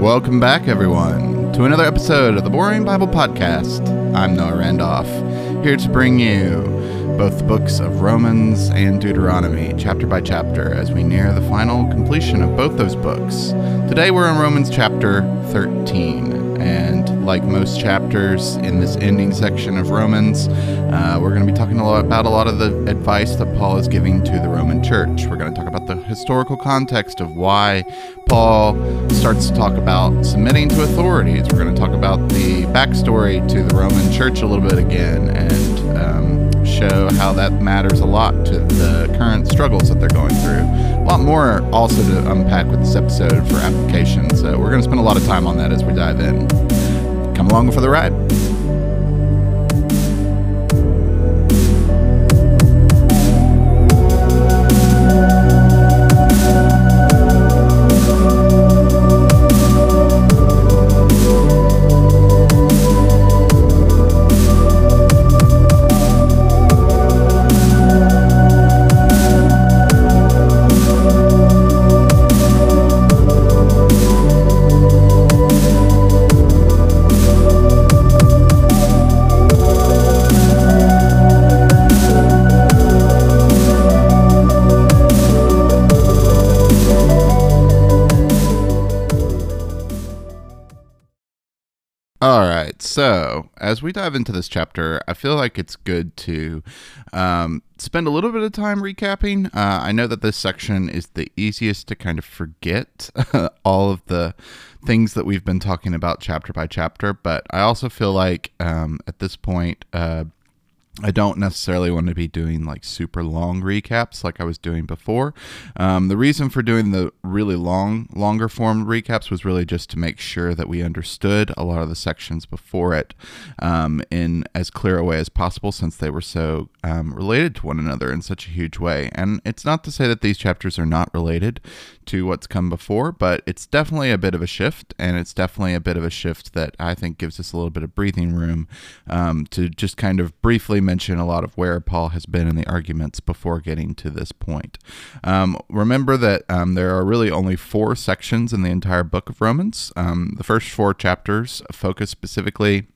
Welcome back, everyone, to another episode of the Boring Bible Podcast. I'm Noah Randolph, here to bring you both the books of Romans and Deuteronomy, chapter by chapter, as we near the final completion of both those books. Today we're in Romans chapter 13, and like most chapters in this ending section of Romans, uh, we're going to be talking a lot about a lot of the advice that Paul is giving to the Roman church. We're going to talk about the historical context of why Paul starts to talk about submitting to authorities. We're going to talk about the backstory to the Roman church a little bit again, and um, show how that matters a lot to the current struggles that they're going through. A lot more also to unpack with this episode for application. So we're going to spend a lot of time on that as we dive in. Come along for the ride. As we dive into this chapter, I feel like it's good to um, spend a little bit of time recapping. Uh, I know that this section is the easiest to kind of forget all of the things that we've been talking about chapter by chapter, but I also feel like um, at this point, uh, I don't necessarily want to be doing like super long recaps like I was doing before. Um, the reason for doing the really long, longer form recaps was really just to make sure that we understood a lot of the sections before it um, in as clear a way as possible since they were so um, related to one another in such a huge way. And it's not to say that these chapters are not related to what's come before, but it's definitely a bit of a shift, and it's definitely a bit of a shift that I think gives us a little bit of breathing room um, to just kind of briefly mention a lot of where Paul has been in the arguments before getting to this point. Um, remember that um, there are really only four sections in the entire book of Romans. Um, the first four chapters focus specifically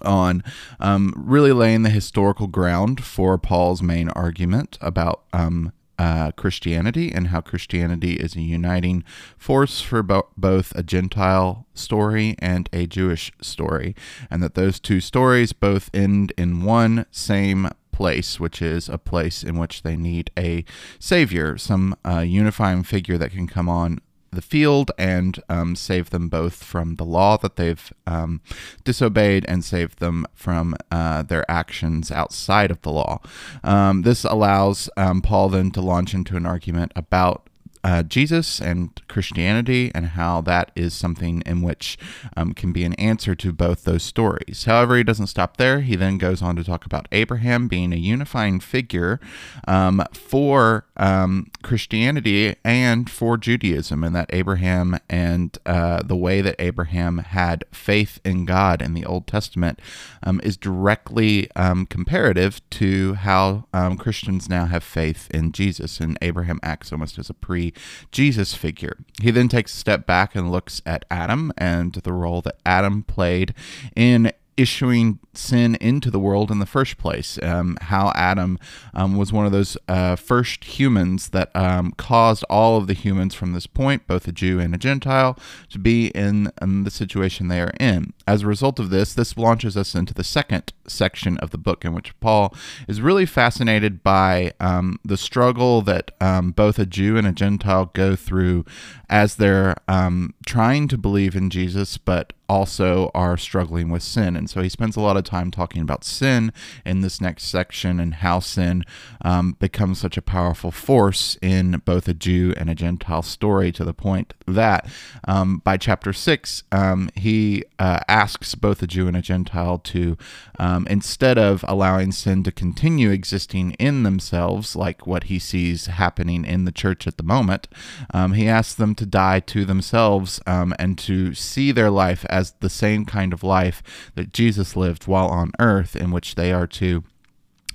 on um, really laying the historical ground for Paul's main argument about um, uh, Christianity and how Christianity is a uniting force for bo- both a Gentile story and a Jewish story, and that those two stories both end in one same place, which is a place in which they need a savior, some uh, unifying figure that can come on the field and um, save them both from the law that they've um, disobeyed and save them from uh, their actions outside of the law. Um, this allows um, Paul then to launch into an argument about uh, Jesus and Christianity and how that is something in which um, can be an answer to both those stories. However, he doesn't stop there. He then goes on to talk about Abraham being a unifying figure um, for um, Christianity and for Judaism, and that Abraham and uh, the way that Abraham had faith in God in the Old Testament um, is directly um, comparative to how um, Christians now have faith in Jesus. And Abraham acts almost as a pre Jesus figure. He then takes a step back and looks at Adam and the role that Adam played in issuing sin into the world in the first place. Um, how Adam um, was one of those uh, first humans that um, caused all of the humans from this point, both a Jew and a Gentile, to be in, in the situation they are in. As a result of this, this launches us into the second section of the book, in which Paul is really fascinated by um, the struggle that um, both a Jew and a Gentile go through as they're um, trying to believe in Jesus, but also are struggling with sin. And so he spends a lot of time talking about sin in this next section and how sin um, becomes such a powerful force in both a Jew and a Gentile story to the point that um, by chapter six, um, he uh, asks both a Jew and a Gentile to, um, instead of allowing sin to continue existing in themselves, like what he sees happening in the church at the moment, um, he asks them to die to themselves um, and to see their life as the same kind of life that Jesus lived while on earth, in which they are to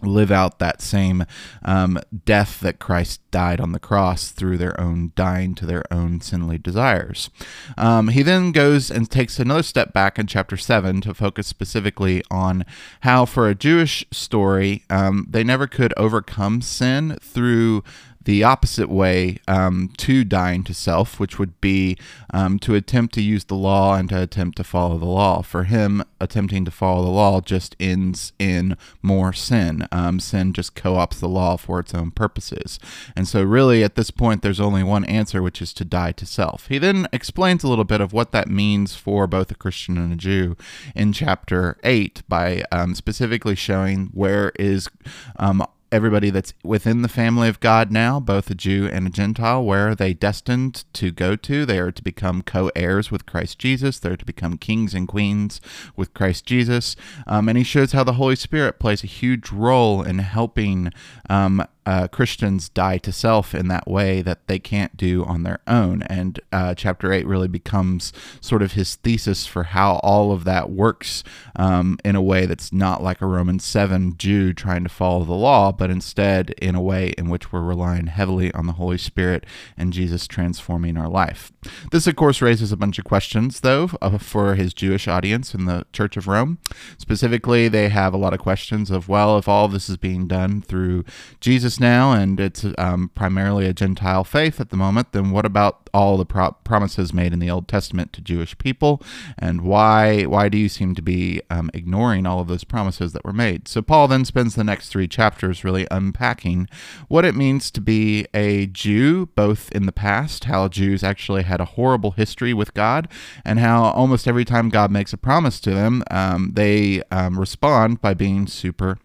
live out that same um, death that Christ died on the cross through their own dying to their own sinly desires. Um, he then goes and takes another step back in chapter 7 to focus specifically on how, for a Jewish story, um, they never could overcome sin through the opposite way um, to dying to self, which would be um, to attempt to use the law and to attempt to follow the law. For him, attempting to follow the law just ends in more sin. Um, sin just co opts the law for its own purposes. And so, really, at this point, there's only one answer, which is to die to self. He then explains a little bit of what that means for both a Christian and a Jew in chapter 8 by um, specifically showing where is um, everybody that's within the family of God now, both a Jew and a Gentile, where are they destined to go to? They are to become co heirs with Christ Jesus. They're to become kings and queens with Christ Jesus. Um, and he shows how the Holy Spirit plays a huge role in helping um, uh, Christians die to self in that way that they can't do on their own. And uh, chapter 8 really becomes sort of his thesis for how all of that works um, in a way that's not like a Roman 7 Jew trying to follow the law, but instead in a way in which we're relying heavily on the Holy Spirit and Jesus transforming our life. This, of course, raises a bunch of questions, though, uh, for his Jewish audience in the Church of Rome. Specifically, they have a lot of questions of, well, if all this is being done through Jesus now, and it's um, primarily a Gentile faith at the moment, then what about all the pro- promises made in the Old Testament to Jewish people, and why why do you seem to be um, ignoring all of those promises that were made? So Paul then spends the next three chapters really unpacking what it means to be a Jew, both in the past, how Jews actually had a horrible history with God, and how almost every time God makes a promise to them, um, they um, respond by being super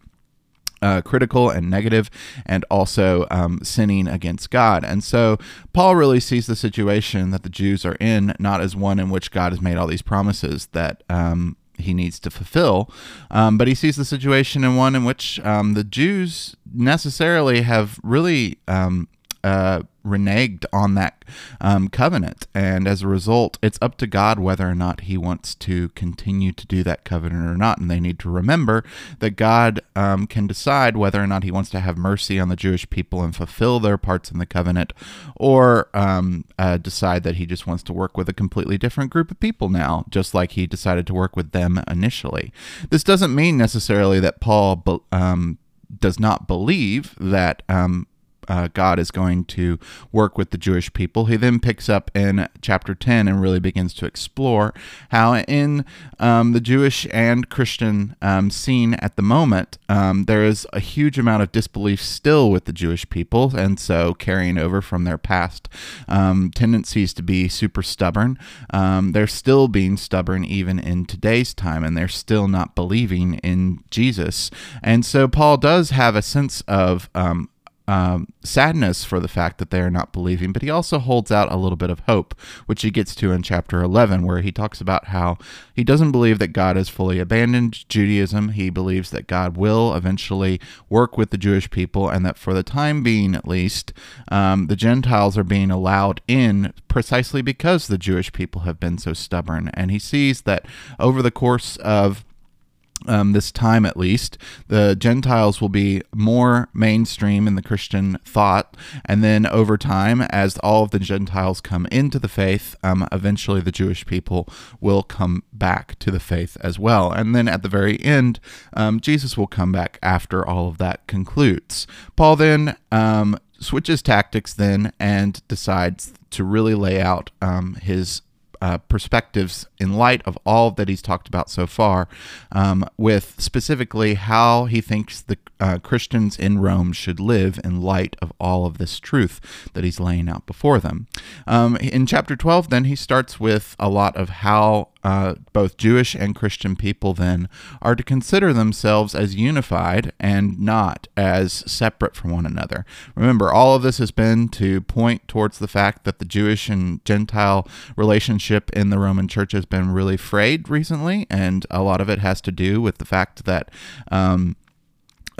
uh, critical and negative and also um, sinning against God. And so Paul really sees the situation that the Jews are in not as one in which God has made all these promises that um, he needs to fulfill, um, but he sees the situation in one in which um, the Jews necessarily have really um, uh, reneged on that um, covenant. And as a result, it's up to God whether or not He wants to continue to do that covenant or not. And they need to remember that God um, can decide whether or not He wants to have mercy on the Jewish people and fulfill their parts in the covenant, or um, uh, decide that He just wants to work with a completely different group of people now, just like He decided to work with them initially. This doesn't mean necessarily that Paul. Um, does not believe that um, uh, God is going to work with the Jewish people. He then picks up in chapter 10 and really begins to explore how, in um, the Jewish and Christian um, scene at the moment, um, there is a huge amount of disbelief still with the Jewish people, and so carrying over from their past um, tendencies to be super stubborn. Um, they're still being stubborn even in today's time, and they're still not believing in Jesus. And so Paul does have a sense of um, um, sadness for the fact that they are not believing, but he also holds out a little bit of hope, which he gets to in chapter 11, where he talks about how he doesn't believe that God has fully abandoned Judaism. He believes that God will eventually work with the Jewish people, and that for the time being, at least, um, the Gentiles are being allowed in precisely because the Jewish people have been so stubborn. And he sees that over the course of um, this time at least, the Gentiles will be more mainstream in the Christian thought. And then over time, as all of the Gentiles come into the faith, um, eventually the Jewish people will come back to the faith as well. And then at the very end, um, Jesus will come back after all of that concludes. Paul then um, switches tactics then and decides to really lay out um, his uh, perspectives in light of all that he's talked about so far, um, with specifically how he thinks the uh, Christians in Rome should live in light of all of this truth that he's laying out before them. Um, in chapter 12, then, he starts with a lot of how uh, both Jewish and Christian people then are to consider themselves as unified and not as separate from one another. Remember, all of this has been to point towards the fact that the Jewish and Gentile relationship in the Roman Church has been really frayed recently, and a lot of it has to do with the fact that. Um,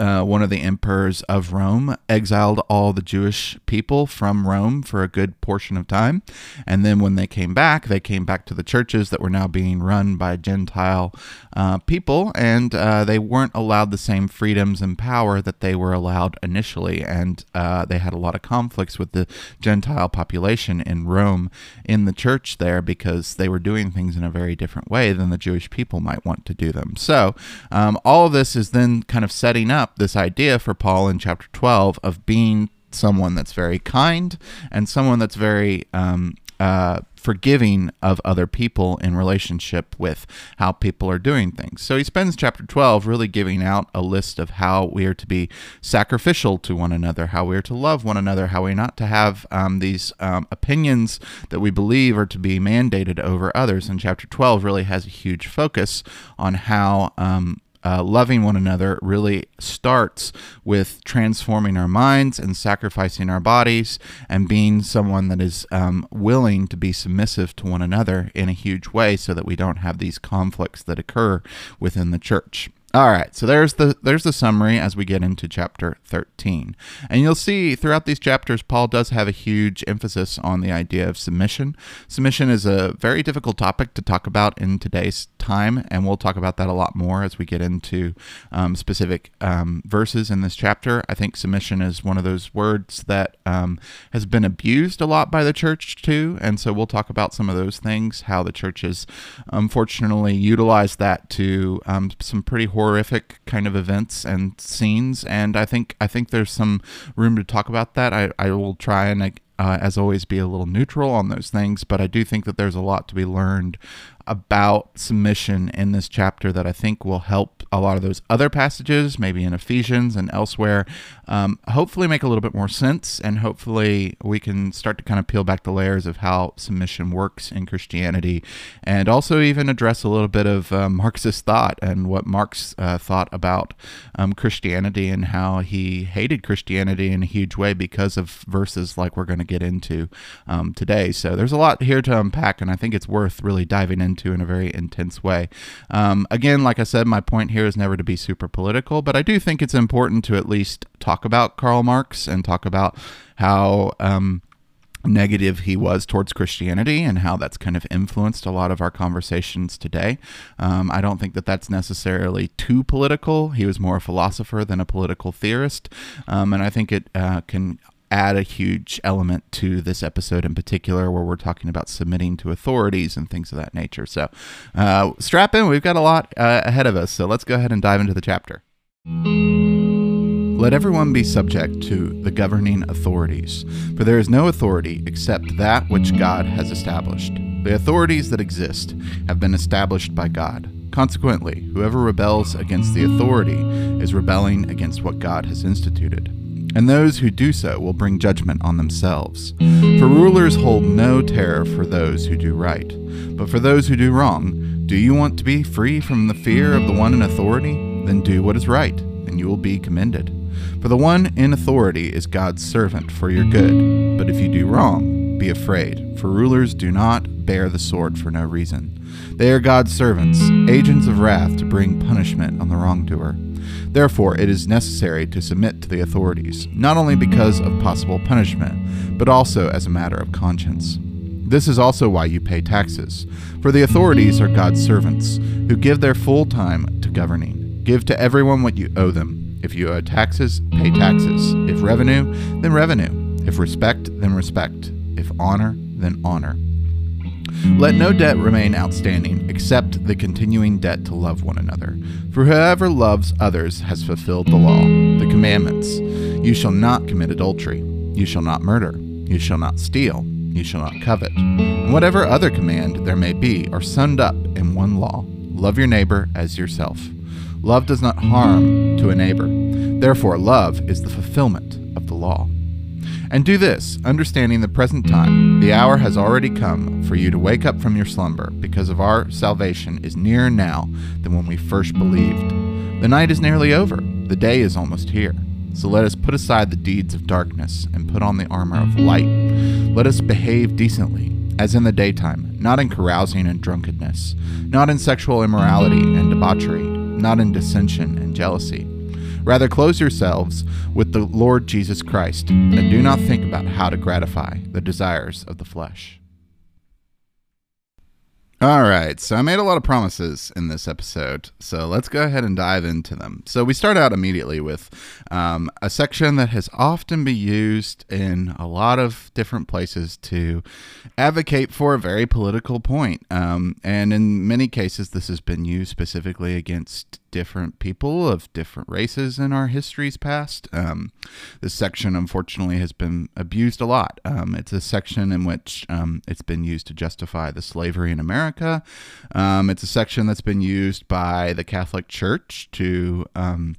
uh, one of the emperors of Rome, exiled all the Jewish people from Rome for a good portion of time. And then when they came back, they came back to the churches that were now being run by Gentile uh, people, and uh, they weren't allowed the same freedoms and power that they were allowed initially. And uh, they had a lot of conflicts with the Gentile population in Rome in the church there because they were doing things in a very different way than the Jewish people might want to do them. So um, all of this is then kind of setting up this idea for Paul in chapter 12 of being someone that's very kind and someone that's very um, uh, forgiving of other people in relationship with how people are doing things. So he spends chapter 12 really giving out a list of how we are to be sacrificial to one another, how we are to love one another, how we're not to have um, these um, opinions that we believe are to be mandated over others. And chapter 12 really has a huge focus on how. Um, uh, loving one another really starts with transforming our minds and sacrificing our bodies and being someone that is um, willing to be submissive to one another in a huge way so that we don't have these conflicts that occur within the church. All right, so there's the there's the summary as we get into chapter 13. And you'll see throughout these chapters Paul does have a huge emphasis on the idea of submission. Submission is a very difficult topic to talk about in today's time, and we'll talk about that a lot more as we get into um, specific um, verses in this chapter. I think submission is one of those words that um, has been abused a lot by the church too, and so we'll talk about some of those things, how the church has unfortunately utilized that to um, some pretty horrible horrific kind of events and scenes, and I think I think there's some room to talk about that. I, I will try and uh, as always be a little neutral on those things, but I do think that there's a lot to be learned about submission in this chapter that I think will help a lot of those other passages, maybe in Ephesians and elsewhere, um, hopefully make a little bit more sense. And hopefully we can start to kind of peel back the layers of how submission works in Christianity and also even address a little bit of uh, Marxist thought and what Marx uh, thought about um, Christianity and how he hated Christianity in a huge way because of verses like we're going to get into um, today. So there's a lot here to unpack, and I think it's worth really diving into into in a very intense way. Um, again, like I said, my point here is never to be super political, but I do think it's important to at least talk about Karl Marx and talk about how. Um, negative he was towards Christianity and how that's kind of influenced a lot of our conversations today. Um, I don't think that that's necessarily too political. He was more a philosopher than a political theorist. Um, and I think it uh, can add a huge element to this episode in particular, where we're talking about submitting to authorities and things of that nature. So, uh, strap in. We've got a lot uh, ahead of us. So, let's go ahead and dive into the chapter. Let everyone be subject to the governing authorities, for there is no authority except that which God has established. The authorities that exist have been established by God. Consequently, whoever rebels against the authority is rebelling against what God has instituted and those who do so will bring judgment on themselves. For rulers hold no terror for those who do right, but for those who do wrong. Do you want to be free from the fear of the one in authority? Then do what is right, and you will be commended. For the one in authority is God's servant for your good. But if you do wrong, be afraid, for rulers do not bear the sword for no reason. They are God's servants, agents of wrath to bring punishment on the wrongdoer. Therefore, it is necessary to submit to the authorities, not only because of possible punishment, but also as a matter of conscience. This is also why you pay taxes, for the authorities are God's servants, who give their full time to governing. Give to everyone what you owe them. If you owe taxes, pay taxes. If revenue, then revenue. If respect, then respect. If honor, then honor. Let no debt remain outstanding except the continuing debt to love one another. For whoever loves others has fulfilled the law, the commandments. You shall not commit adultery. You shall not murder. You shall not steal. You shall not covet. And whatever other command there may be are summed up in one law love your neighbor as yourself. Love does not harm to a neighbor. Therefore, love is the fulfillment of the law. And do this, understanding the present time. The hour has already come for you to wake up from your slumber, because of our salvation is nearer now than when we first believed. The night is nearly over, the day is almost here. So let us put aside the deeds of darkness and put on the armor of light. Let us behave decently, as in the daytime, not in carousing and drunkenness, not in sexual immorality and debauchery, not in dissension and jealousy Rather, close yourselves with the Lord Jesus Christ, and do not think about how to gratify the desires of the flesh. All right, so I made a lot of promises in this episode, so let's go ahead and dive into them. So we start out immediately with um, a section that has often been used in a lot of different places to advocate for a very political point, um, and in many cases, this has been used specifically against different people of different races in our histories past. Um, this section, unfortunately, has been abused a lot. Um, it's a section in which um, it's been used to justify the slavery in America. Um, it's a section that's been used by the Catholic Church to um,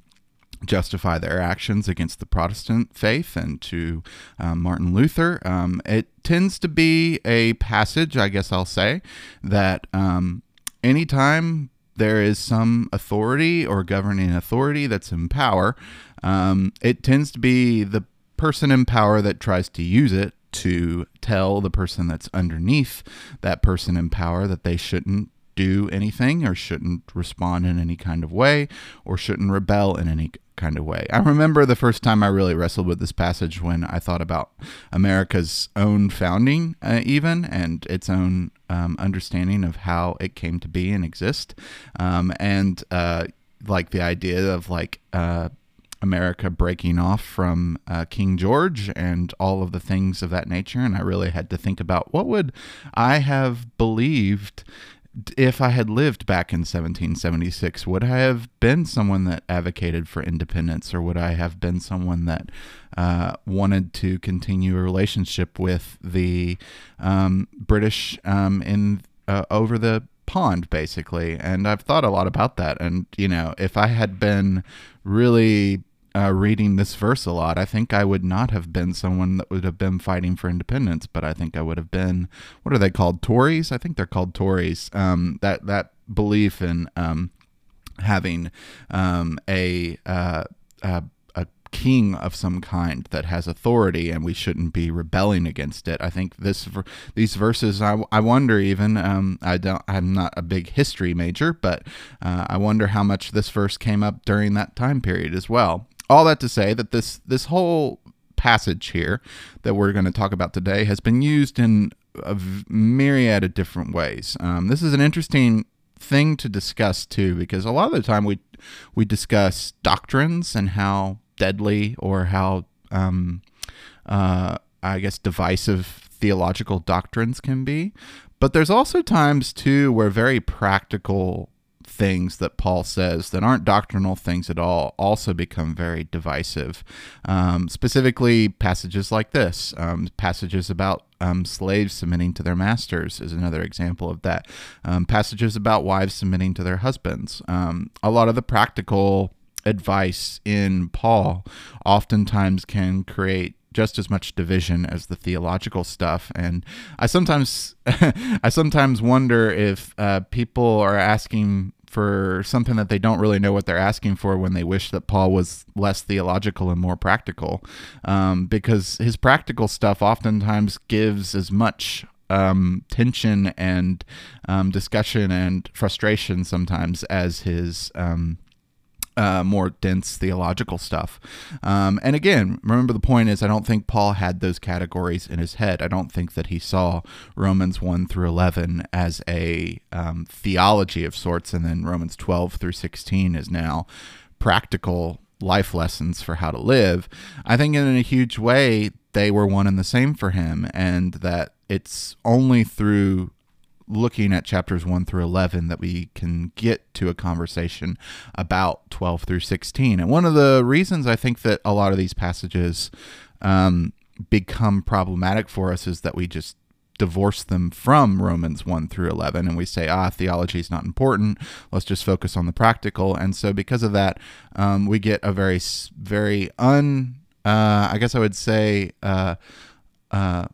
justify their actions against the Protestant faith and to um, Martin Luther. Um, it tends to be a passage, I guess I'll say, that um, anytime there is some authority or governing authority that's in power, um, it tends to be the person in power that tries to use it to tell the person that's underneath that person in power that they shouldn't do anything or shouldn't respond in any kind of way or shouldn't rebel in any kind of way. I remember the first time I really wrestled with this passage when I thought about America's own founding, uh, even, and its own um, understanding of how it came to be and exist. Um, and uh, like the idea of like, uh, America breaking off from uh, King George and all of the things of that nature. And I really had to think about what would I have believed if I had lived back in 1776, would I have been someone that advocated for independence, or would I have been someone that uh, wanted to continue a relationship with the um, British um, in uh, over the pond, basically? And I've thought a lot about that. And you know, if I had been really uh, reading this verse a lot, I think I would not have been someone that would have been fighting for independence, but I think I would have been what are they called? Tories? I think they're called Tories. Um, that that belief in um, having um, a, uh, a a king of some kind that has authority, and we shouldn't be rebelling against it. I think this these verses. I, I wonder even. Um, I don't. I'm not a big history major, but uh, I wonder how much this verse came up during that time period as well all that to say that this this whole passage here that we're going to talk about today has been used in a myriad of different ways. Um, this is an interesting thing to discuss too, because a lot of the time we we discuss doctrines and how deadly or how um, uh, I guess divisive theological doctrines can be. But there's also times too where very practical things that Paul says that aren't doctrinal things at all also become very divisive. Um, specifically, passages like this, um, passages about um, slaves submitting to their masters is another example of that. Um, passages about wives submitting to their husbands. Um, a lot of the practical advice in Paul oftentimes can create just as much division as the theological stuff. And I sometimes, I sometimes wonder if uh, people are asking for something that they don't really know what they're asking for when they wish that Paul was less theological and more practical, um, because his practical stuff oftentimes gives as much um, tension and um, discussion and frustration sometimes as his um, uh, more dense theological stuff. Um, and again, remember the point is, I don't think Paul had those categories in his head. I don't think that he saw Romans 1 through 11 as a um, theology of sorts, and then Romans 12 through 16 is now practical life lessons for how to live. I think in a huge way, they were one and the same for him, and that it's only through looking at chapters 1 through 11 that we can get to a conversation about 12 through 16. And one of the reasons I think that a lot of these passages um, become problematic for us is that we just divorce them from Romans 1 through 11 and we say, ah, theology is not important. Let's just focus on the practical. And so, because of that, um, we get a very, very un, uh, I guess I would say, uh, uh,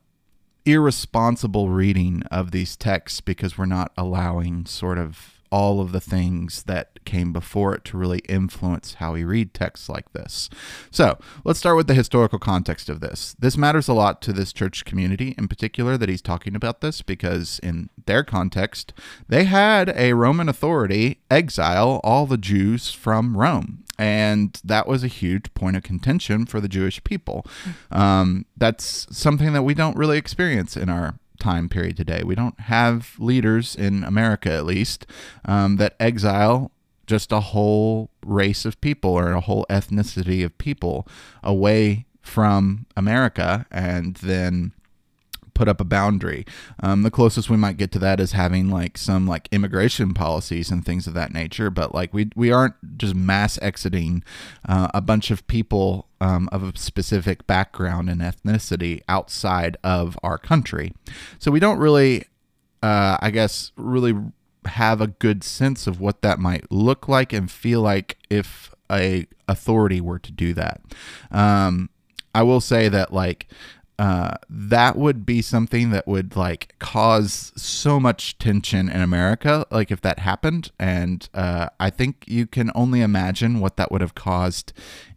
irresponsible reading of these texts because we're not allowing sort of all of the things that came before it to really influence how we read texts like this. So let's start with the historical context of this. This matters a lot to this church community in particular that he's talking about this because, in their context, they had a Roman authority exile all the Jews from Rome. And that was a huge point of contention for the Jewish people. Um, that's something that we don't really experience in our time period today. We don't have leaders in America, at least, um, that exile just a whole race of people or a whole ethnicity of people away from America and then put up a boundary. Um, the closest we might get to that is having like some like immigration policies and things of that nature. But like we we aren't just mass exiting uh, a bunch of people um, of a specific background and ethnicity outside of our country. So we don't really, uh, I guess, really have a good sense of what that might look like and feel like if a authority were to do that. Um, I will say that like uh, that would be something that would like cause so much tension in America, like if that happened. And uh, I think you can only imagine what that would have caused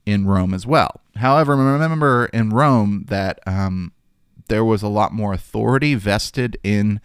in Rome as well. However, remember in Rome that um, there was a lot more authority vested in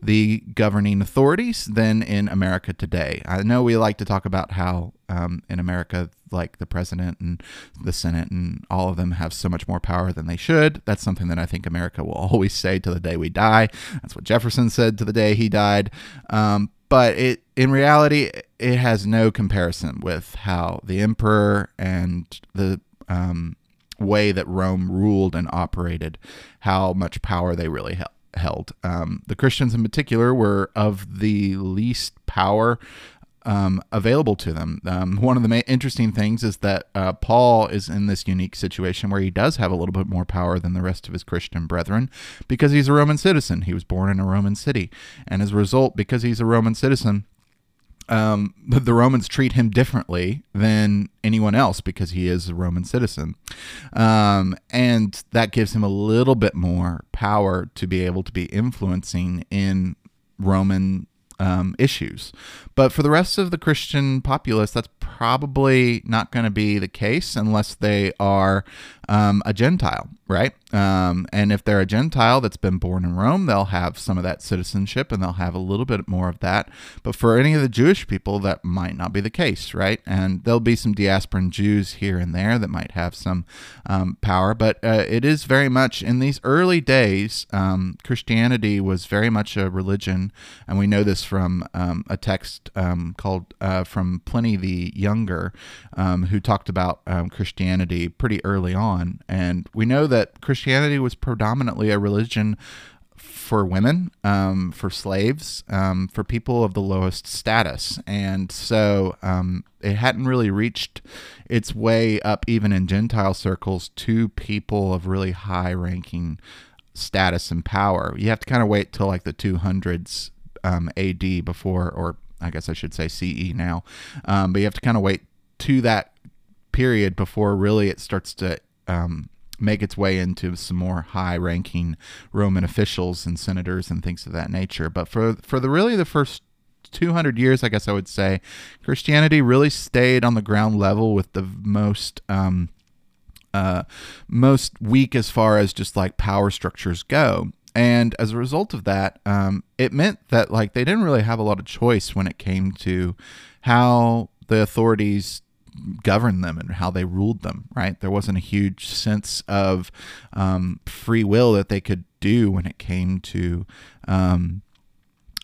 the governing authorities than in America today. I know we like to talk about how um, in America, like the president and the Senate and all of them have so much more power than they should. That's something that I think America will always say to the day we die. That's what Jefferson said to the day he died. Um, but it in reality, it has no comparison with how the emperor and the um, way that Rome ruled and operated, how much power they really held. Um, the Christians, in particular, were of the least power um, available to them. Um, one of the interesting things is that uh, Paul is in this unique situation where he does have a little bit more power than the rest of his Christian brethren because he's a Roman citizen. He was born in a Roman city. And as a result, because he's a Roman citizen, um, the Romans treat him differently than anyone else because he is a Roman citizen. Um, and that gives him a little bit more power to be able to be influencing in Roman um, issues. But for the rest of the Christian populace, that's probably not going to be the case unless they are um, a Gentile, right? Um, and if they're a Gentile that's been born in Rome, they'll have some of that citizenship and they'll have a little bit more of that. But for any of the Jewish people, that might not be the case, right? And there'll be some diasporan Jews here and there that might have some um, power. But uh, it is very much in these early days, um, Christianity was very much a religion. And we know this from um, a text um, called uh, from Pliny the Younger, who talked about Christianity pretty early on on. And we know that Christianity was predominantly a religion for women, um, for slaves, um, for people of the lowest status. And so um, it hadn't really reached its way up, even in Gentile circles, to people of really high ranking status and power. You have to kind of wait till like the 200s um, AD before, or I guess I should say CE now, um, but you have to kind of wait to that period before really it starts to um, make its way into some more high-ranking Roman officials and senators and things of that nature. But for for the really the first 200 years, I guess I would say, Christianity really stayed on the ground level with the most um, uh, most weak as far as just like power structures go. And as a result of that, um, it meant that like they didn't really have a lot of choice when it came to how the authorities governed them and how they ruled them, right? There wasn't a huge sense of um, free will that they could do when it came to um,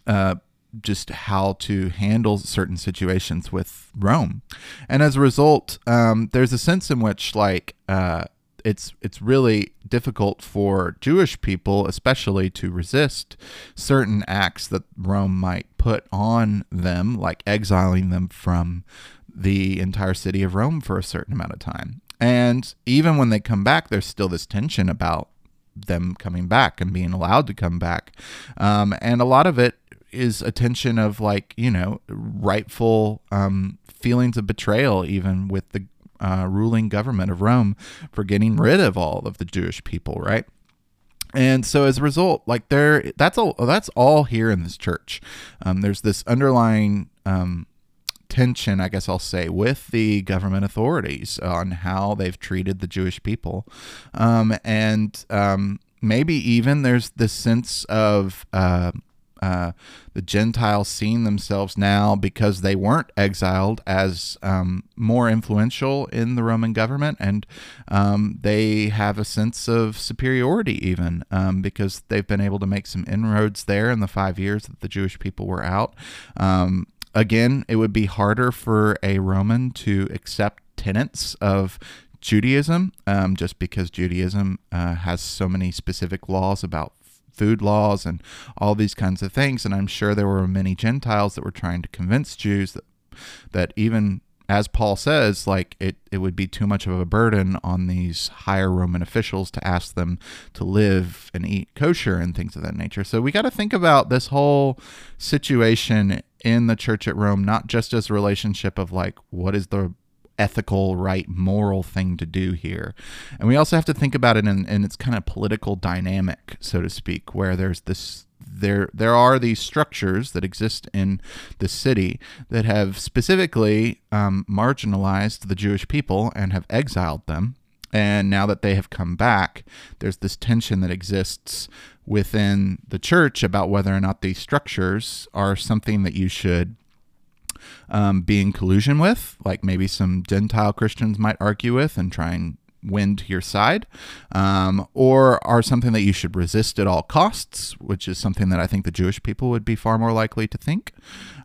uh, just how to handle certain situations with Rome. And as a result, um, there's a sense in which, like, uh, it's it's really difficult for Jewish people, especially, to resist certain acts that Rome might put on them, like exiling them from the entire city of Rome for a certain amount of time. And even when they come back, there's still this tension about them coming back and being allowed to come back. Um, and a lot of it is a tension of like, you know, rightful um, feelings of betrayal, even with the uh, ruling government of Rome for getting rid of all of the Jewish people, right? And so as a result, like there, that's all that's all here in this church. Um, there's this underlying um, tension, I guess I'll say, with the government authorities on how they've treated the Jewish people. Um, and um, maybe even there's this sense of uh, uh, the Gentiles seeing themselves now because they weren't exiled as um, more influential in the Roman government, and um, they have a sense of superiority even um, because they've been able to make some inroads there in the five years that the Jewish people were out. Again, it would be harder for a Roman to accept tenets of Judaism, um, just because Judaism uh, has so many specific laws about food laws and all these kinds of things. And I'm sure there were many Gentiles that were trying to convince Jews that that even as Paul says, like it, it would be too much of a burden on these higher Roman officials to ask them to live and eat kosher and things of that nature. So we got to think about this whole situation in the church at Rome, not just as a relationship of like, what is the ethical, right, moral thing to do here. And we also have to think about it in, in its kind of political dynamic, so to speak, where there's this there there are these structures that exist in the city that have specifically um, marginalized the Jewish people and have exiled them. And now that they have come back, there's this tension that exists within the church about whether or not these structures are something that you should um, be in collusion with, like maybe some Gentile Christians might argue with and try and win to your side, um, or are something that you should resist at all costs, which is something that I think the Jewish people would be far more likely to think,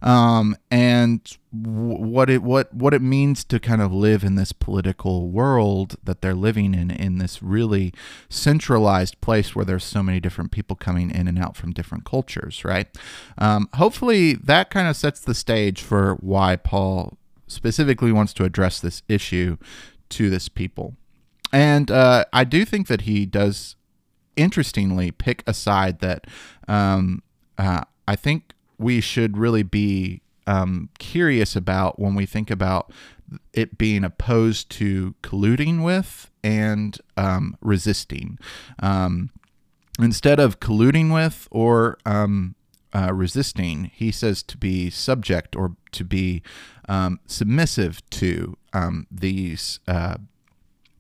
um, and w- what it what what it means to kind of live in this political world that they're living in in this really centralized place where there's so many different people coming in and out from different cultures, right? Um, hopefully, that kind of sets the stage for why Paul specifically wants to address this issue to this people. And uh, I do think that he does, interestingly, pick a side that um, uh, I think we should really be um, curious about when we think about it being opposed to colluding with and um, resisting. Um, instead of colluding with or um, uh, resisting, he says to be subject or to be um, submissive to these uh,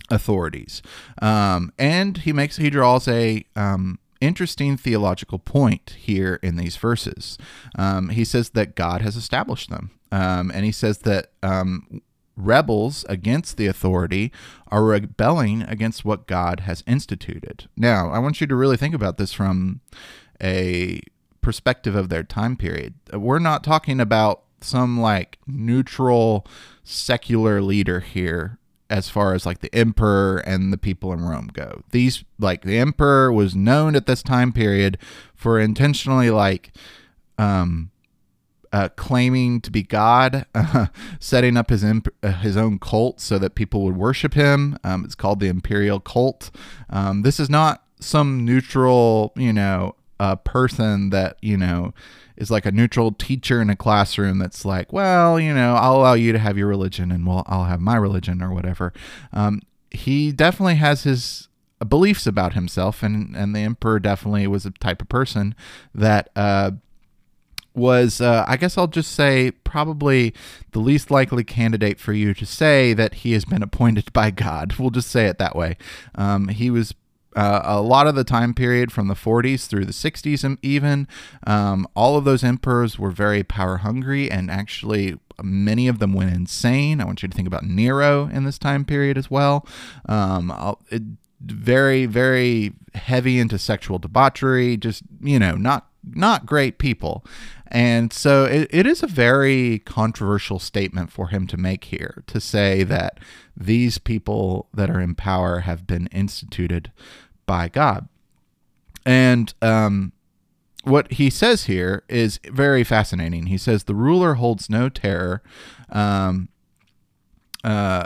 authorities. Um, and he makes he draws a um, interesting theological point here in these verses. Um, he says that God has established them, um, and he says that um, rebels against the authority are rebelling against what God has instituted. Now, I want you to really think about this from a perspective of their time period. We're not talking about some like neutral secular leader here as far as like the emperor and the people in Rome go. These like the emperor was known at this time period for intentionally like um uh, claiming to be God, uh, setting up his imp- uh, his own cult so that people would worship him. Um, it's called the imperial cult. Um, this is not some neutral, you know, uh, person that you know is like a neutral teacher in a classroom that's like, well, you know, I'll allow you to have your religion and we'll, I'll have my religion or whatever. Um, he definitely has his beliefs about himself, and, and the emperor definitely was a type of person that uh, was, uh, I guess I'll just say, probably the least likely candidate for you to say that he has been appointed by God. We'll just say it that way. Um, he was uh, a lot of the time period from the 40s through the 60s, even, um, all of those emperors were very power hungry and actually many of them went insane. I want you to think about Nero in this time period as well. Um, it, very, very heavy into sexual debauchery, just, you know, not not great people. And so it, it is a very controversial statement for him to make here to say that these people that are in power have been instituted by God. And um, what he says here is very fascinating. He says, The ruler holds no terror um, uh,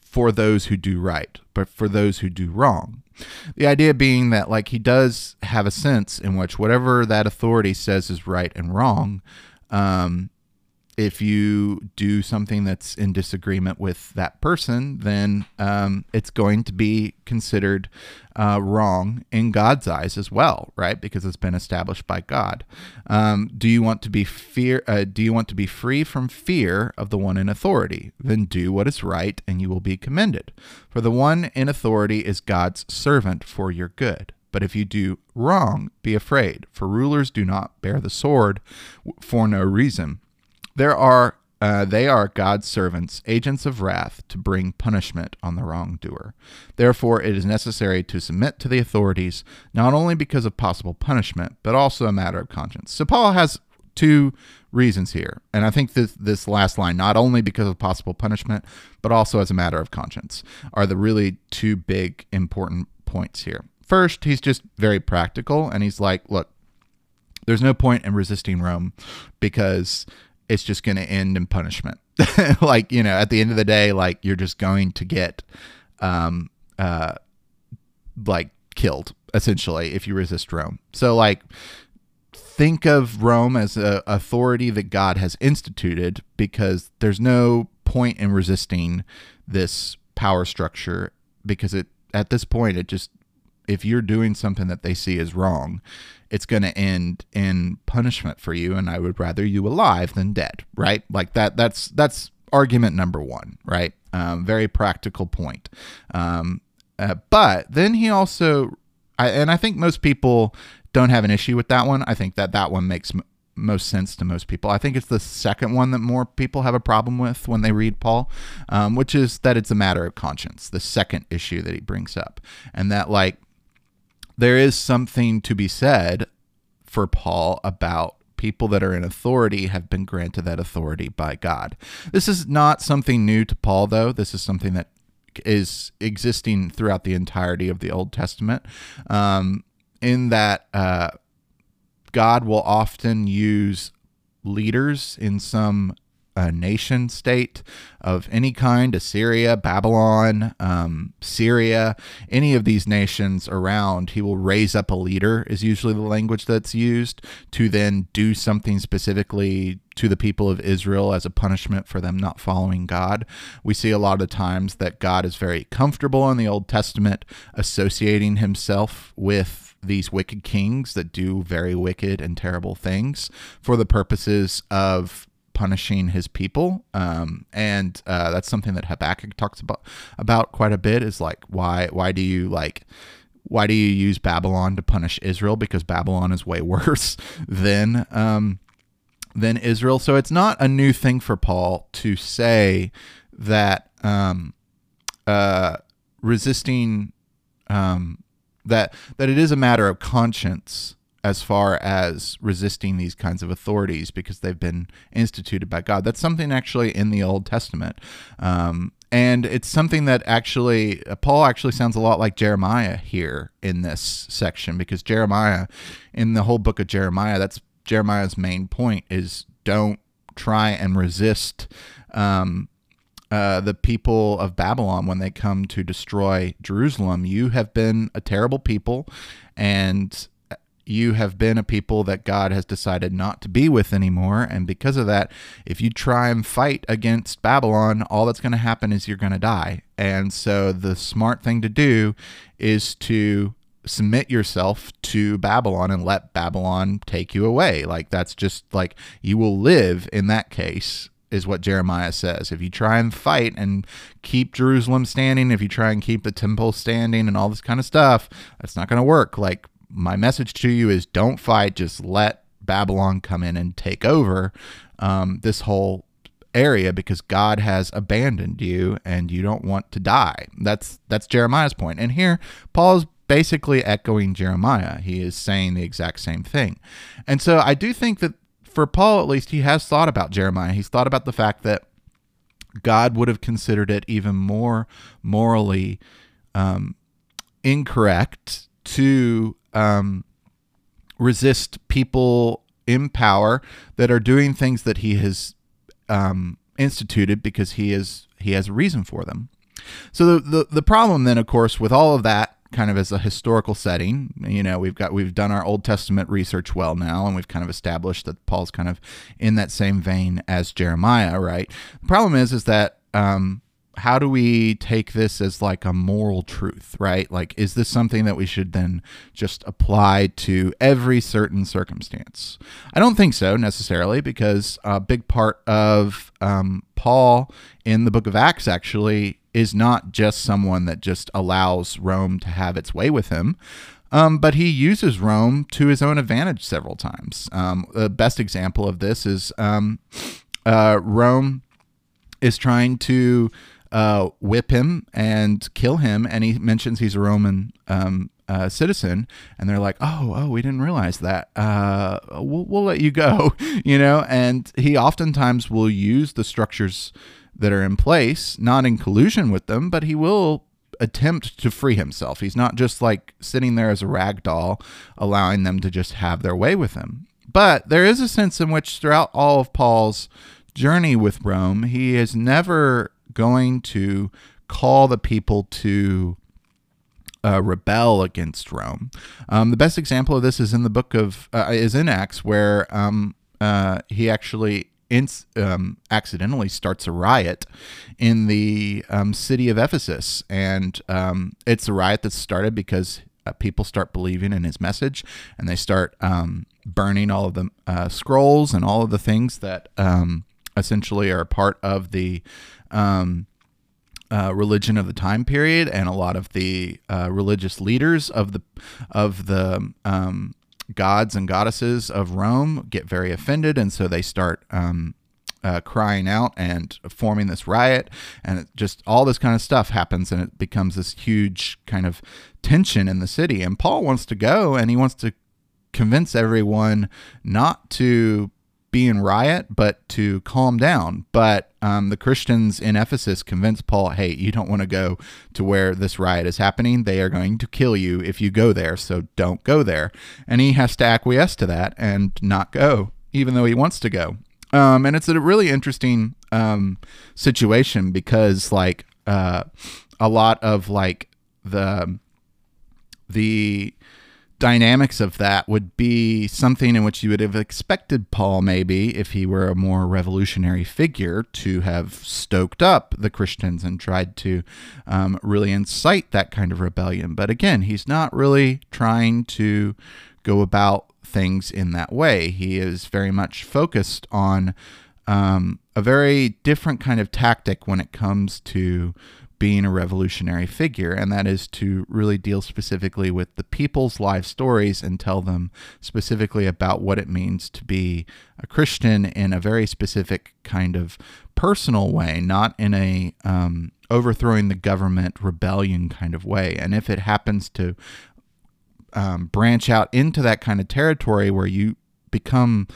for those who do right, but for those who do wrong. The idea being that, like, he does have a sense in which whatever that authority says is right and wrong, um, if you do something that's in disagreement with that person, then um, it's going to be considered uh, wrong in God's eyes as well, right? Because it's been established by God. Um, do you want to be fear? Uh, do you want to be free from fear of the one in authority? Then do what is right, and you will be commended. For the one in authority is God's servant for your good. But if you do wrong, be afraid, for rulers do not bear the sword for no reason. There are uh, they are God's servants, agents of wrath, to bring punishment on the wrongdoer. Therefore, it is necessary to submit to the authorities, not only because of possible punishment, but also a matter of conscience. So, Paul has two reasons here. And I think this, this last line, not only because of possible punishment, but also as a matter of conscience, are the really two big important points here. First, he's just very practical, and he's like, look, there's no point in resisting Rome because it's just going to end in punishment. like, you know, at the end of the day, like you're just going to get, um, uh, like killed essentially if you resist Rome. So, like, think of Rome as an authority that God has instituted because there's no point in resisting this power structure because it at this point it just if you're doing something that they see as wrong it's going to end in punishment for you and i would rather you alive than dead right like that that's that's argument number one right um, very practical point um, uh, but then he also I, and i think most people don't have an issue with that one i think that that one makes m- most sense to most people. I think it's the second one that more people have a problem with when they read Paul, um, which is that it's a matter of conscience, the second issue that he brings up. And that, like, there is something to be said for Paul about people that are in authority have been granted that authority by God. This is not something new to Paul, though. This is something that is existing throughout the entirety of the Old Testament. Um, in that uh, God will often use leaders in some a nation state of any kind Assyria, Babylon, um, Syria, any of these nations around, he will raise up a leader, is usually the language that's used, to then do something specifically to the people of Israel as a punishment for them not following God. We see a lot of times that God is very comfortable in the Old Testament associating himself with these wicked kings that do very wicked and terrible things for the purposes of punishing his people. Um, and uh, that's something that Habakkuk talks about about quite a bit. Is like why why do you like why do you use Babylon to punish Israel? Because Babylon is way worse than um, than Israel. So it's not a new thing for Paul to say that um, uh, resisting um, that that it is a matter of conscience as far as resisting these kinds of authorities because they've been instituted by God. That's something actually in the Old Testament. Um, and it's something that actually, uh, Paul actually sounds a lot like Jeremiah here in this section because Jeremiah, in the whole book of Jeremiah, that's Jeremiah's main point is don't try and resist um, uh, the people of Babylon when they come to destroy Jerusalem. You have been a terrible people, and you have been a people that God has decided not to be with anymore. And because of that, if you try and fight against Babylon, all that's going to happen is you're going to die. And so the smart thing to do is to submit yourself to Babylon and let Babylon take you away. Like that's just like you will live in that case is what Jeremiah says. If you try and fight and keep Jerusalem standing, if you try and keep the temple standing and all this kind of stuff, that's not going to work. Like my message to you is don't fight, just let Babylon come in and take over um, this whole area because God has abandoned you and you don't want to die. That's that's Jeremiah's point. And here Paul is basically echoing Jeremiah. He is saying the exact same thing. And so I do think that for Paul at least he has thought about Jeremiah. He's thought about the fact that God would have considered it even more morally um, incorrect to um, resist people in power that are doing things that he has um, instituted because he is he has a reason for them. So the, the the problem then, of course, with all of that kind of as a historical setting, you know, we've got we've done our Old Testament research well now, and we've kind of established that Paul's kind of in that same vein as Jeremiah, right? The problem is is that um, how do we take this as like a moral truth, right? Like, is this something that we should then just apply to every certain circumstance? I don't think so necessarily, because a big part of um, Paul in the book of Acts actually is not just someone that just allows Rome to have its way with him. Um, but he uses Rome to his own advantage several times. Um, the best example of this is um, uh, Rome is trying to uh, whip him and kill him, and he mentions he's a Roman um, uh, citizen, and they're like, "Oh, oh, we didn't realize that. Uh, we'll, we'll let you go," you know. And he oftentimes will use the structures that are in place, not in collusion with them, but he will attempt to free himself. He's not just like sitting there as a rag doll, allowing them to just have their way with him. But there is a sense in which, throughout all of Paul's journey with Rome, he is never going to call the people to uh, rebel against Rome. Um, the best example of this is in the book of uh, is in Acts, where um, uh, he actually um, accidentally starts a riot in the um, city of Ephesus, and um, it's a riot that's started because uh, people start believing in his message, and they start um, burning all of the uh, scrolls and all of the things that essentially are part of the um, uh, religion of the time period, and a lot of the uh, religious leaders of the of the um, gods and goddesses of Rome get very offended, and so they start um, uh, crying out and forming this riot, and just all this kind of stuff happens, and it becomes this huge kind of tension in the city. And Paul wants to go, and he wants to convince everyone not to be in riot, but to calm down. But um, the Christians in Ephesus convinced Paul, hey, you don't want to go to where this riot is happening. They are going to kill you if you go there, so don't go there. And he has to acquiesce to that and not go, even though he wants to go. Um, and it's a really interesting um, situation because, like, uh, a lot of like the the dynamics of that would be something in which you would have expected Paul, maybe, if he were a more revolutionary figure, to have stoked up the Christians and tried to um, really incite that kind of rebellion. But again, he's not really trying to go about things in that way. He is very much focused on um, a very different kind of tactic when it comes to being a revolutionary figure, and that is to really deal specifically with the people's life stories and tell them specifically about what it means to be a Christian in a very specific kind of personal way, not in a um, overthrowing the government rebellion kind of way. And if it happens to um, branch out into that kind of territory where you become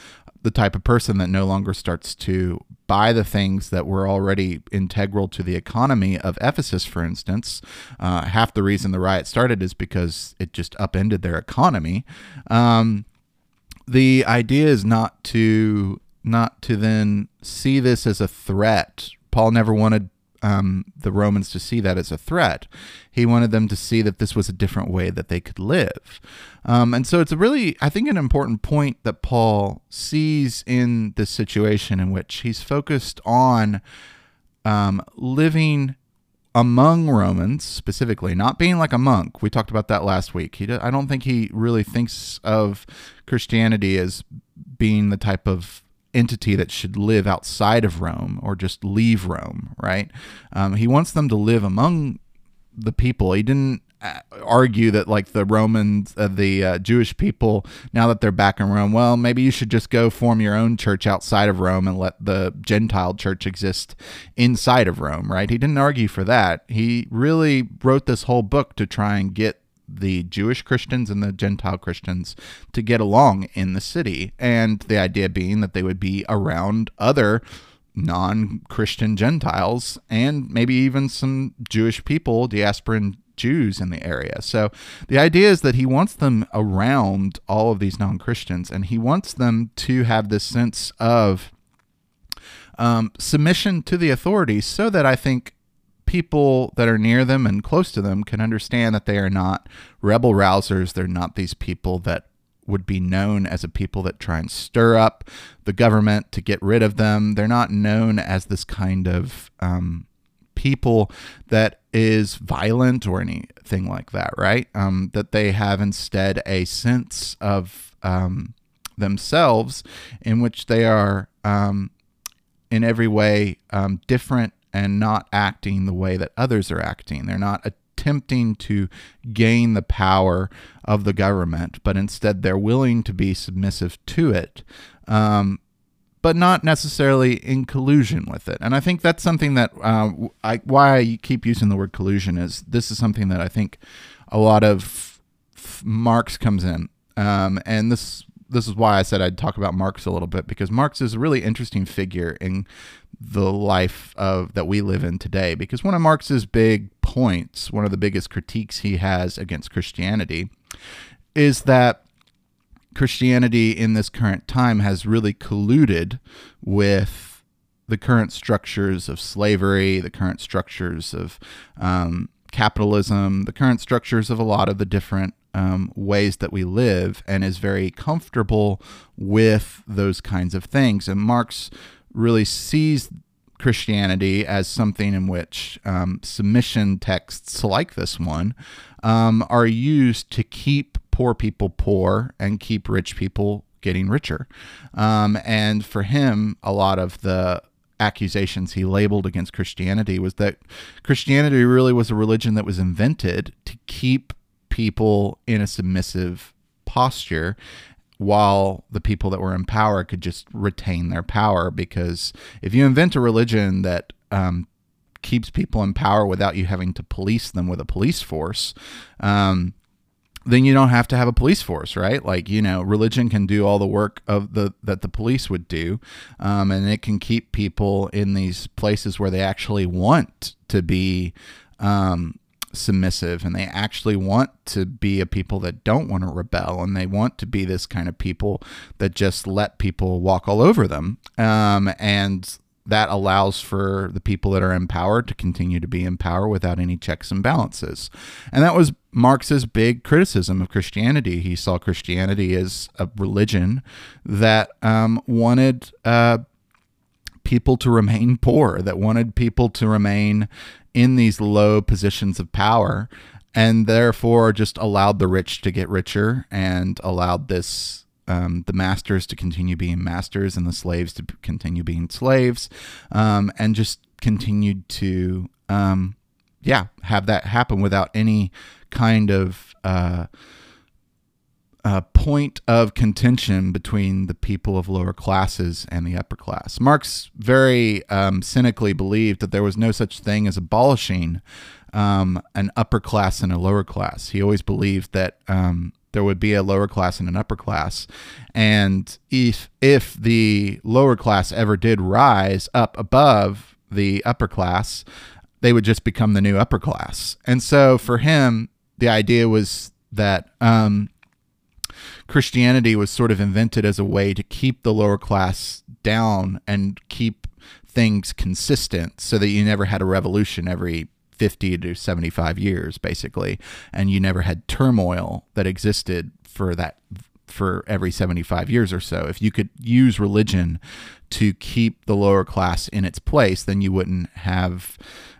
the type of person that no longer starts to buy the things that were already integral to the economy of Ephesus, for instance. Uh, half the reason the riot started is because it just upended their economy. Um, the idea is not to not to then see this as a threat. Paul never wanted um, the Romans to see that as a threat. He wanted them to see that this was a different way that they could live. Um, and so it's a really, I think, an important point that Paul sees in this situation in which he's focused on um, living among Romans specifically, not being like a monk. We talked about that last week. He, I don't think he really thinks of Christianity as being the type of entity that should live outside of Rome or just leave Rome, right? Um, he wants them to live among the people. He didn't uh, argue that like the Romans, uh, the uh, Jewish people, now that they're back in Rome, well, maybe you should just go form your own church outside of Rome and let the Gentile church exist inside of Rome, right? He didn't argue for that. He really wrote this whole book to try and get the Jewish Christians and the Gentile Christians to get along in the city. And the idea being that they would be around other non Christian Gentiles and maybe even some Jewish people, diasporan Jews in the area. So the idea is that he wants them around all of these non Christians and he wants them to have this sense of um, submission to the authorities so that I think people that are near them and close to them can understand that they are not rebel rousers. They're not these people that would be known as a people that try and stir up the government to get rid of them. They're not known as this kind of um, people that is violent or anything like that, right? Um, that they have instead a sense of um, themselves in which they are um, in every way um, different and not acting the way that others are acting. They're not attempting to gain the power of the government, but instead they're willing to be submissive to it. Um, but not necessarily in collusion with it. And I think that's something that uh, I, why I keep using the word collusion is this is something that I think a lot of Marx comes in, um, and this this is why I said I'd talk about Marx a little bit because Marx is a really interesting figure in the life of that we live in today. Because one of Marx's big points, one of the biggest critiques he has against Christianity, is that Christianity in this current time has really colluded with the current structures of slavery, the current structures of um, capitalism, the current structures of a lot of the different um, ways that we live, and is very comfortable with those kinds of things. And Marx really sees Christianity as something in which um, submission texts like this one um, are used to keep poor people poor and keep rich people getting richer. Um, and for him, a lot of the accusations he labeled against Christianity was that Christianity really was a religion that was invented to keep people in a submissive posture while the people that were in power could just retain their power because if you invent a religion that um, keeps people in power without you having to police them with a police force um, then you don't have to have a police force, right? Like you know, religion can do all the work of the that the police would do, um, and it can keep people in these places where they actually want to be um, submissive, and they actually want to be a people that don't want to rebel, and they want to be this kind of people that just let people walk all over them, um, and that allows for the people that are in power to continue to be in power without any checks and balances. And that was Marx's big criticism of Christianity. He saw Christianity as a religion that um, wanted uh, people to remain poor, that wanted people to remain in these low positions of power, and therefore just allowed the rich to get richer and allowed this um, the masters to continue being masters and the slaves to continue being slaves, um, and just continued to, um, yeah, have that happen without any kind of uh, uh, point of contention between the people of lower classes and the upper class. Marx very um, cynically believed that there was no such thing as abolishing um, an upper class and a lower class. He always believed that um, there would be a lower class and an upper class. And if if the lower class ever did rise up above the upper class, they would just become the new upper class. And so for him, the idea was that um, Christianity was sort of invented as a way to keep the lower class down and keep things consistent so that you never had a revolution every 50 to 75 years basically. And you never had turmoil that existed for that for every 75 years or so. If you could use religion to keep the lower class in its place then you wouldn't have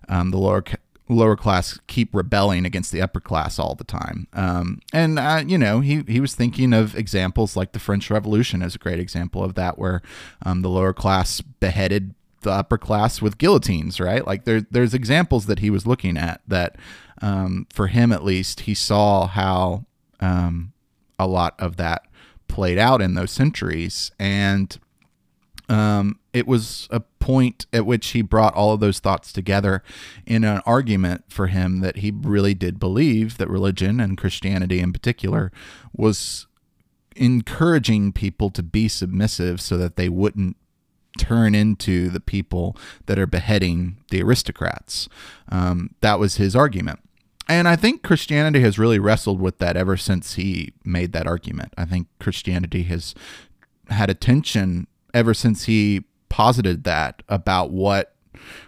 um, the lower lower class keep rebelling against the upper class all the time. Um, and uh, you know, he he was thinking of examples like the French Revolution as a great example of that, where um, the lower class beheaded the upper class with guillotines, right? Like there, there's examples that he was looking at that, um, for him at least, he saw how um, a lot of that played out in those centuries, and um, it was a point at which he brought all of those thoughts together in an argument for him that he really did believe that religion and Christianity in particular was encouraging people to be submissive so that they wouldn't turn into the people that are beheading the aristocrats. Um, that was his argument. And I think Christianity has really wrestled with that ever since he made that argument. I think Christianity has had a tension ever since he posited that about what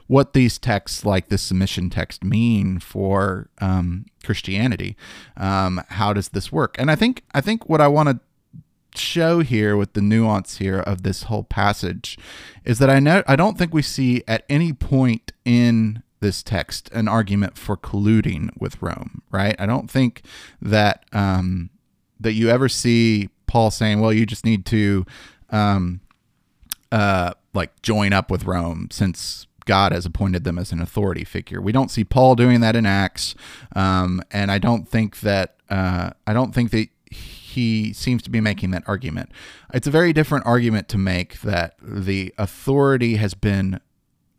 what these texts like this submission text mean for um, Christianity. Um, how does this work? And I think I think what I want to show here with the nuance here of this whole passage is that I know I don't think we see at any point in this text an argument for colluding with Rome, right? I don't think that um, that you ever see Paul saying, "Well, you just need to um, uh, like join up with Rome," since God has appointed them as an authority figure. We don't see Paul doing that in Acts, um, and I don't think that uh, I don't think that he seems to be making that argument. It's a very different argument to make that the authority has been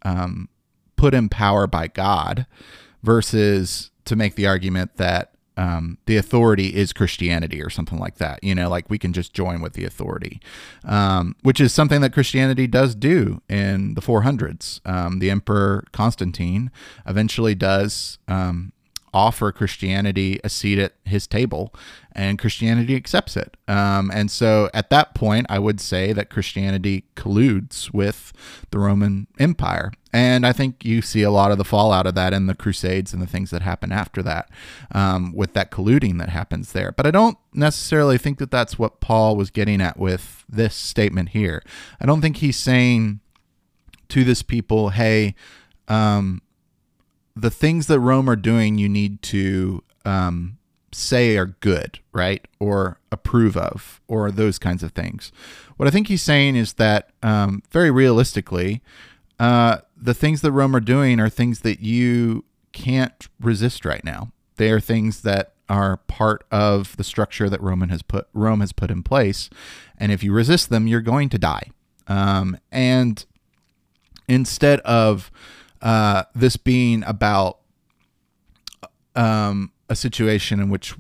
um, put in power by God versus to make the argument that um, the authority is Christianity or something like that. You know, like we can just join with the authority, um, which is something that Christianity does do in the 400s. Um, the Emperor Constantine eventually does um, offer Christianity a seat at his table, and Christianity accepts it. Um, and so at that point, I would say that Christianity colludes with the Roman Empire. And I think you see a lot of the fallout of that in the Crusades and the things that happen after that, um, with that colluding that happens there. But I don't necessarily think that that's what Paul was getting at with this statement here. I don't think he's saying to this people, hey, um, the things that Rome are doing, you need to um, say are good, right? Or approve of, or those kinds of things. What I think he's saying is that um, very realistically, uh, the things that Rome are doing are things that you can't resist right now. They are things that are part of the structure that Roman has put Rome has put in place, and if you resist them, you're going to die. Um, and instead of uh, this being about um, a situation in which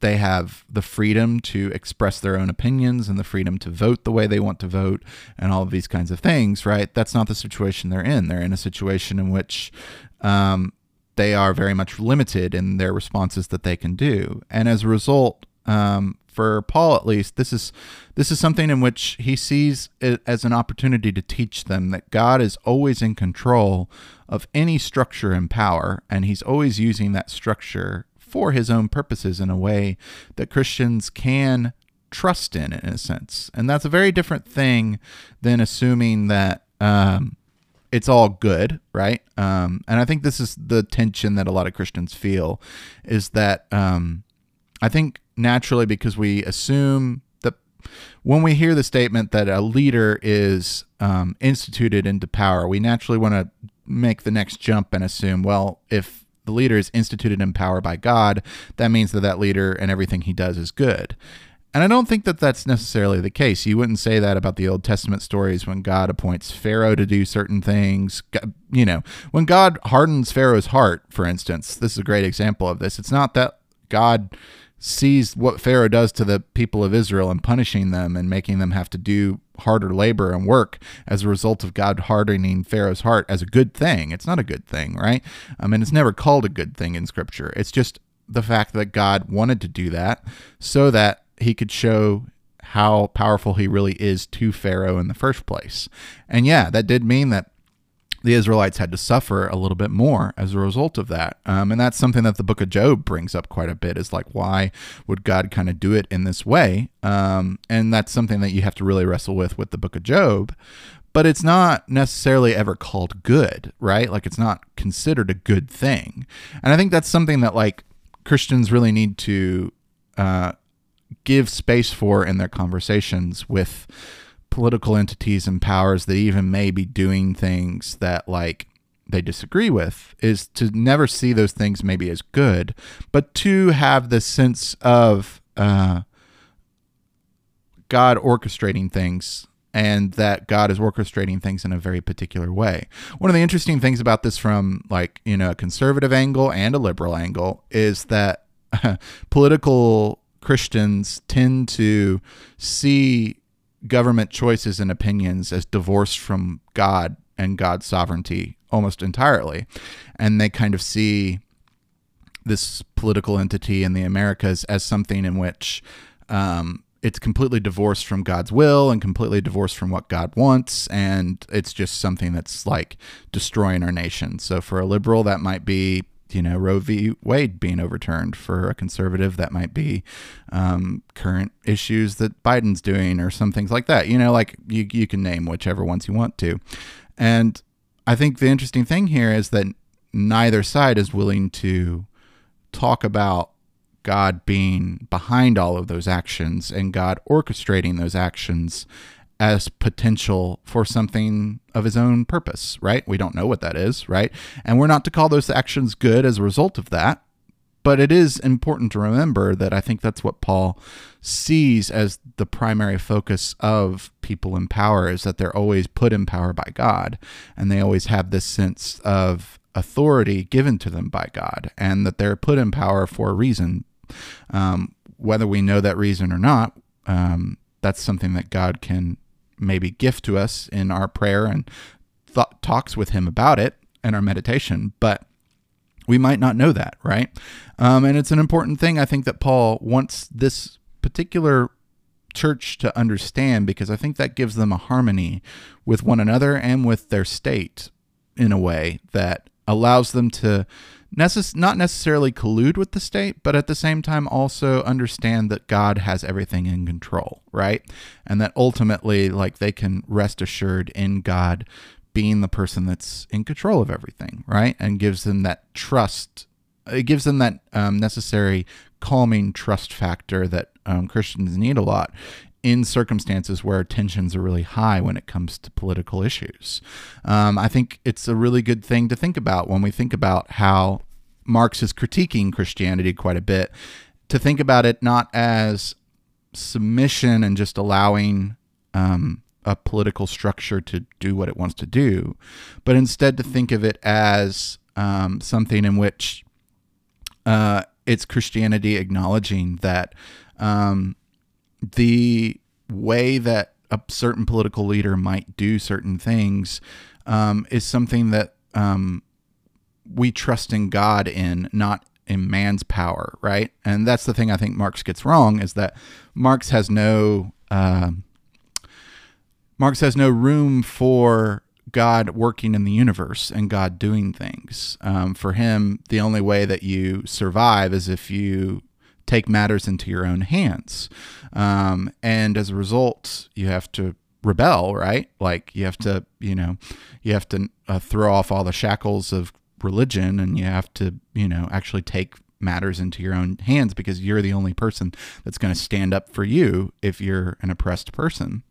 they have the freedom to express their own opinions and the freedom to vote the way they want to vote and all of these kinds of things, right? That's not the situation they're in. They're in a situation in which um, they are very much limited in their responses that they can do. And as a result, um, for Paul at least, this is this is something in which he sees it as an opportunity to teach them that God is always in control of any structure and power, and he's always using that structure for his own purposes in a way that Christians can trust in, in a sense. And that's a very different thing than assuming that um, it's all good, right? Um, and I think this is the tension that a lot of Christians feel is that um, I think naturally because we assume that when we hear the statement that a leader is um, instituted into power, we naturally want to make the next jump and assume, well, if the leader is instituted in power by God, that means that that leader and everything he does is good. And I don't think that that's necessarily the case. You wouldn't say that about the Old Testament stories when God appoints Pharaoh to do certain things. You know, when God hardens Pharaoh's heart, for instance, this is a great example of this. It's not that God sees what Pharaoh does to the people of Israel and punishing them and making them have to do harder labor and work as a result of God hardening Pharaoh's heart as a good thing. It's not a good thing, right? I mean, it's never called a good thing in Scripture. It's just the fact that God wanted to do that so that he could show how powerful he really is to Pharaoh in the first place. And yeah, that did mean that the Israelites had to suffer a little bit more as a result of that. Um, and that's something that the book of Job brings up quite a bit is like, why would God kind of do it in this way? Um, and that's something that you have to really wrestle with with the book of Job. But it's not necessarily ever called good, right? Like it's not considered a good thing. And I think that's something that like Christians really need to uh, give space for in their conversations with political entities and powers that even may be doing things that like they disagree with is to never see those things maybe as good, but to have the sense of uh, God orchestrating things and that God is orchestrating things in a very particular way. One of the interesting things about this from like, you know, a conservative angle and a liberal angle is that political Christians tend to see government choices and opinions as divorced from God and God's sovereignty almost entirely. And they kind of see this political entity in the Americas as something in which um, it's completely divorced from God's will and completely divorced from what God wants. And it's just something that's like destroying our nation. So for a liberal, that might be you know Roe v. Wade being overturned. For a conservative, that might be um, current issues that Biden's doing, or some things like that. You know, like you you can name whichever ones you want to. And I think the interesting thing here is that neither side is willing to talk about God being behind all of those actions and God orchestrating those actions as potential for something of his own purpose, right? We don't know what that is, right? And we're not to call those actions good as a result of that. But it is important to remember that I think that's what Paul sees as the primary focus of people in power is that they're always put in power by God and they always have this sense of authority given to them by God and that they're put in power for a reason. Um, whether we know that reason or not, um, that's something that God can maybe gift to us in our prayer and th- talks with Him about it and our meditation. But we might not know that, right? Um, and it's an important thing, I think, that Paul wants this particular church to understand because I think that gives them a harmony with one another and with their state in a way that allows them to necess- not necessarily collude with the state, but at the same time also understand that God has everything in control, right? And that ultimately, like, they can rest assured in God being the person that's in control of everything, right? And gives them that trust. It gives them that um, necessary calming trust factor that um, Christians need a lot in circumstances where tensions are really high when it comes to political issues. Um, I think it's a really good thing to think about when we think about how Marx is critiquing Christianity quite a bit, to think about it not as submission and just allowing um, a political structure to do what it wants to do, but instead to think of it as um, something in which uh, it's Christianity acknowledging that um, the way that a certain political leader might do certain things um, is something that um, we trust in God in, not in man's power, right? And that's the thing I think Marx gets wrong is that Marx has no. Uh, Marx has no room for God working in the universe and God doing things. Um, for him, the only way that you survive is if you take matters into your own hands. Um, and as a result, you have to rebel, right? Like you have to, you know, you have to uh, throw off all the shackles of religion and you have to, you know, actually take matters into your own hands because you're the only person that's going to stand up for you if you're an oppressed person.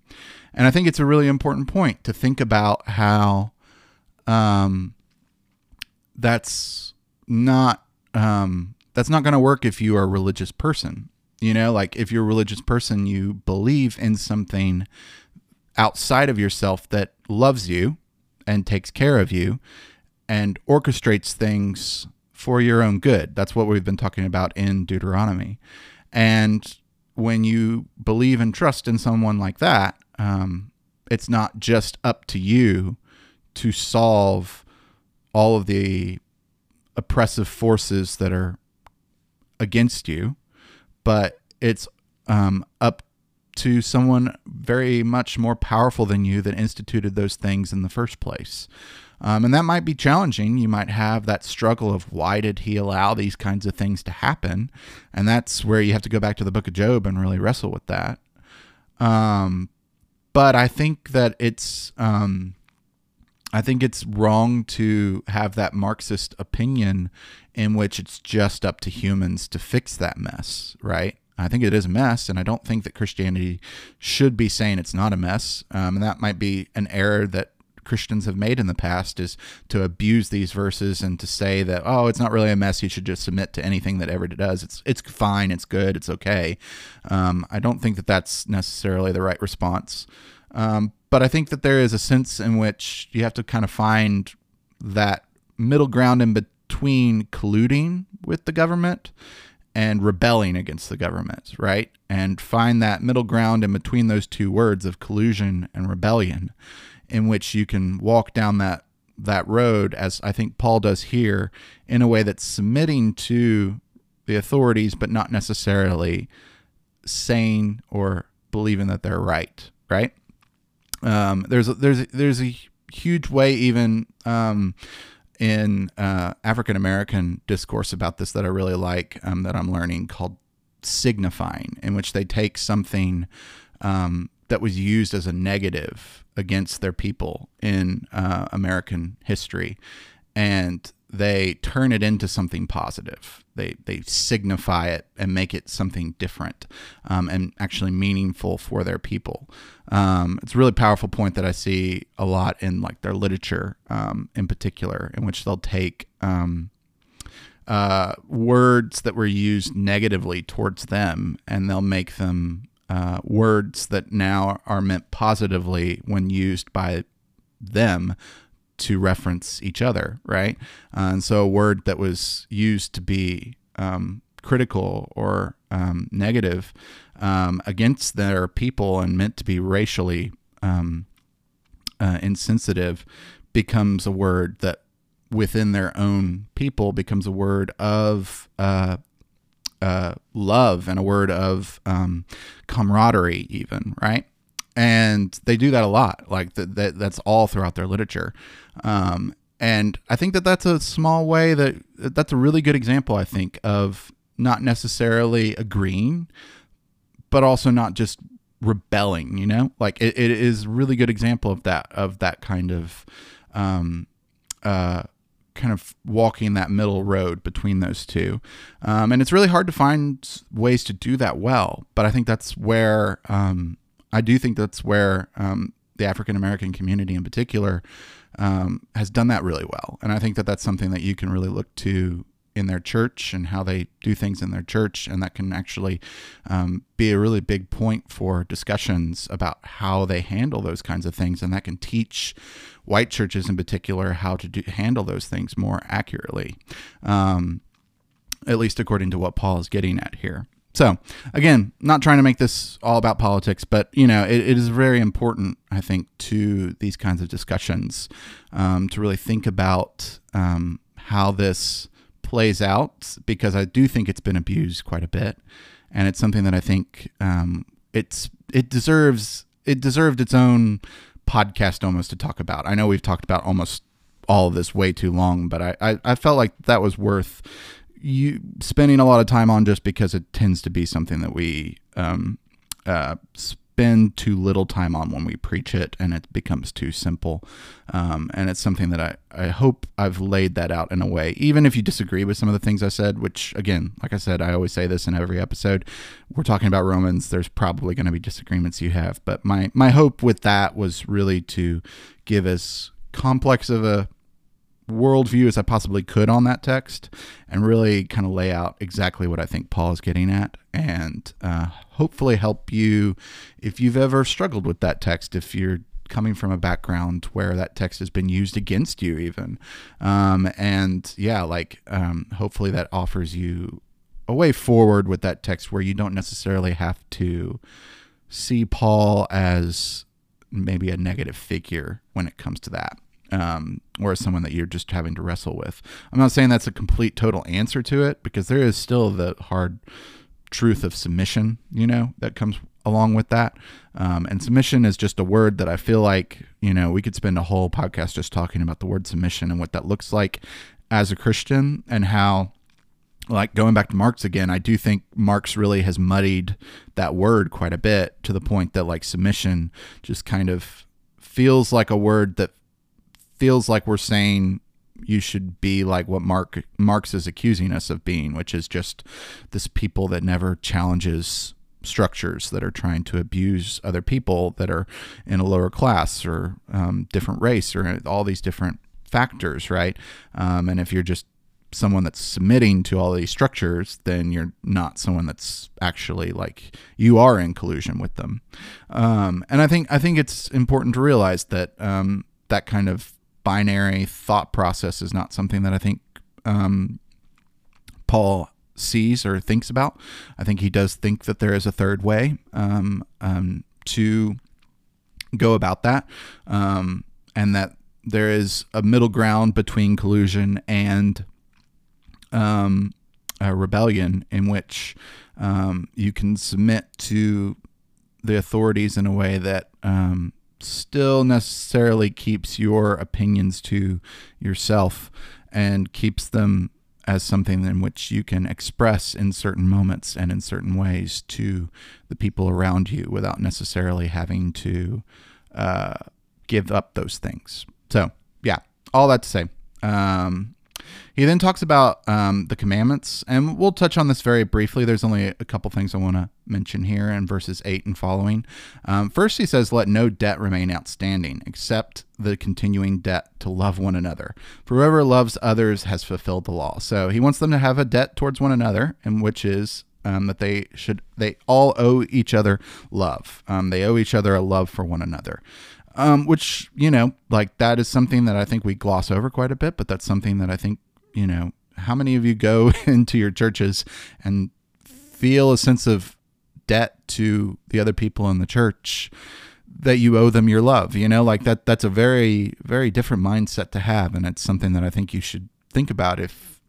And I think it's a really important point to think about how um, that's not um, that's not going to work if you are a religious person. You know, like if you're a religious person, you believe in something outside of yourself that loves you and takes care of you and orchestrates things for your own good. That's what we've been talking about in Deuteronomy. And when you believe and trust in someone like that, um, it's not just up to you to solve all of the oppressive forces that are against you, but it's um, up to someone very much more powerful than you that instituted those things in the first place. Um, and that might be challenging. You might have that struggle of why did he allow these kinds of things to happen? And that's where you have to go back to the book of Job and really wrestle with that. Um, but I think that it's um, I think it's wrong to have that Marxist opinion in which it's just up to humans to fix that mess, right? I think it is a mess, and I don't think that Christianity should be saying it's not a mess. Um, and that might be an error that Christians have made in the past is to abuse these verses and to say that oh it's not really a mess you should just submit to anything that ever does it's it's fine it's good it's okay um, I don't think that that's necessarily the right response um, but I think that there is a sense in which you have to kind of find that middle ground in between colluding with the government and rebelling against the government, right? And find that middle ground in between those two words of collusion and rebellion in which you can walk down that that road as I think Paul does here in a way that's submitting to the authorities but not necessarily saying or believing that they're right, right? Um, there's a, there's a, there's a huge way even um, in uh, African American discourse about this that I really like um, that I'm learning called signifying, in which they take something um, that was used as a negative against their people in uh, American history, and they turn it into something positive. They they signify it and make it something different um, and actually meaningful for their people. Um, it's a really powerful point that I see a lot in like their literature, um, in particular, in which they'll take um, uh, words that were used negatively towards them and they'll make them uh, words that now are meant positively when used by them to reference each other, right? Uh, and so a word that was used to be um, critical or um, negative um, against their people and meant to be racially um, uh, insensitive becomes a word that within their own people becomes a word of uh, uh, love and a word of um, camaraderie, even, right? And they do that a lot. Like that, that that's all throughout their literature. Um, and I think that that's a small way that that's a really good example. I think of not necessarily agreeing, but also not just rebelling. You know, like it, it is really good example of that of that kind of. Um, uh, kind of walking that middle road between those two. Um, and it's really hard to find ways to do that well. But I think that's where um, I do think that's where um, the African American community in particular um, has done that really well. And I think that that's something that you can really look to in their church and how they do things in their church. And that can actually um, be a really big point for discussions about how they handle those kinds of things. And that can teach white churches in particular how to do, handle those things more accurately, um, at least according to what Paul is getting at here. So, again, not trying to make this all about politics, but you know, it, it is very important, I think, to these kinds of discussions um, to really think about um, how this plays out, because I do think it's been abused quite a bit, and it's something that I think um, it's it deserves it deserved its own podcast almost to talk about. I know we've talked about almost all of this way too long, but I, I, I felt like that was worth you spending a lot of time on just because it tends to be something that we um, uh, spend too little time on when we preach it and it becomes too simple. Um, and it's something that I, I hope I've laid that out in a way, even if you disagree with some of the things I said, which again, like I said, I always say this in every episode. We're talking about Romans. There's probably going to be disagreements you have, but my, my hope with that was really to give as complex of a worldview as I possibly could on that text and really kind of lay out exactly what I think Paul is getting at and uh, hopefully help you if you've ever struggled with that text, if you're coming from a background where that text has been used against you, even. Um, and yeah, like um, hopefully that offers you a way forward with that text where you don't necessarily have to see Paul as maybe a negative figure when it comes to that um, or as someone that you're just having to wrestle with. I'm not saying that's a complete total answer to it because there is still the hard truth of submission, you know, that comes along with that. Um, and submission is just a word that I feel like, you know, we could spend a whole podcast just talking about the word submission and what that looks like as a Christian and how like going back to Marx again, I do think Marx really has muddied that word quite a bit to the point that like submission just kind of feels like a word that feels like we're saying you should be like what Mark Marx is accusing us of being, which is just this people that never challenges structures that are trying to abuse other people that are in a lower class or um, different race or all these different factors, right? Um, and if you're just someone that's submitting to all these structures, then you're not someone that's actually like you are in collusion with them. Um, and I think I think it's important to realize that um, that kind of binary thought process is not something that I think um, Paul sees or thinks about. I think he does think that there is a third way um, um, to go about that, um, and that there is a middle ground between collusion and um, rebellion, in which um, you can submit to the authorities in a way that still necessarily keeps your opinions to yourself and keeps them as something in which you can express in certain moments and in certain ways to the people around you without necessarily having to uh, give up those things. So, yeah, all that to say, um, He then talks about um, the commandments, and we'll touch on this very briefly. There's only a couple things I want to mention here in verses 8 and following. Um, first, he says, Let no debt remain outstanding, except the continuing debt to love one another. For whoever loves others has fulfilled the law. So he wants them to have a debt towards one another, and which is um, that they should they all owe each other love. Um, they owe each other a love for one another. Um, which you know, like that is something that I think we gloss over quite a bit, but that's something that I think you know. How many of you go into your churches and feel a sense of debt to the other people in the church that you owe them your love? You know, like that. That's a very, very different mindset to have, and it's something that I think you should think about if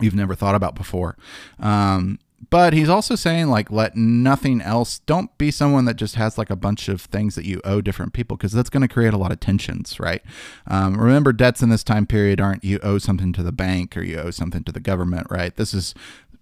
you've never thought about before. Um, but he's also saying like let nothing else don't be someone that just has like a bunch of things that you owe different people because that's going to create a lot of tensions right? Um, remember debts in this time period aren't you owe something to the bank or you owe something to the government right? This is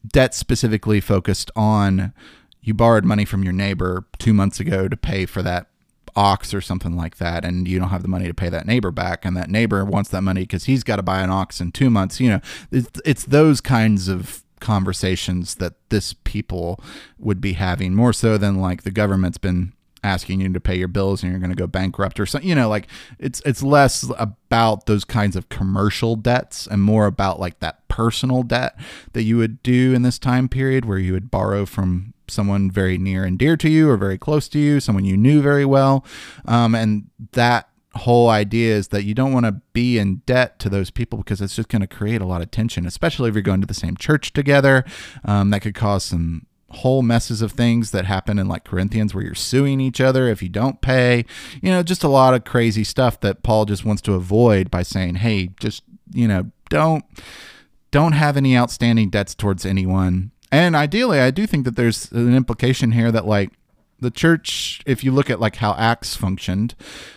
debt specifically focused on you borrowed money from your neighbor two months ago to pay for that ox or something like that and you don't have the money to pay that neighbor back and that neighbor wants that money because he's got to buy an ox in two months you know? It's, it's those kinds of conversations that this people would be having more so than like the government's been asking you to pay your bills and you're going to go bankrupt or something you know like it's it's less about those kinds of commercial debts and more about like that personal debt that you would do in this time period where you would borrow from someone very near and dear to you or very close to you someone you knew very well. Um, and that whole idea is that you don't want to be in debt to those people because it's just going to create a lot of tension, especially if you're going to the same church together. Um, that could cause some whole messes of things that happen in like Corinthians where you're suing each other if you don't pay. You know, just a lot of crazy stuff that Paul just wants to avoid by saying, "Hey, just, you know, don't don't have any outstanding debts towards anyone." And ideally, I do think that there's an implication here that like the church, if you look at like how Acts functioned,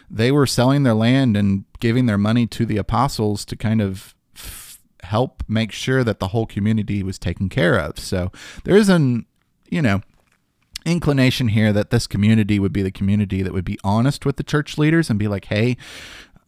they were selling their land and giving their money to the apostles to kind of f- help make sure that the whole community was taken care of. So there is an, you know, inclination here that this community would be the community that would be honest with the church leaders and be like, hey,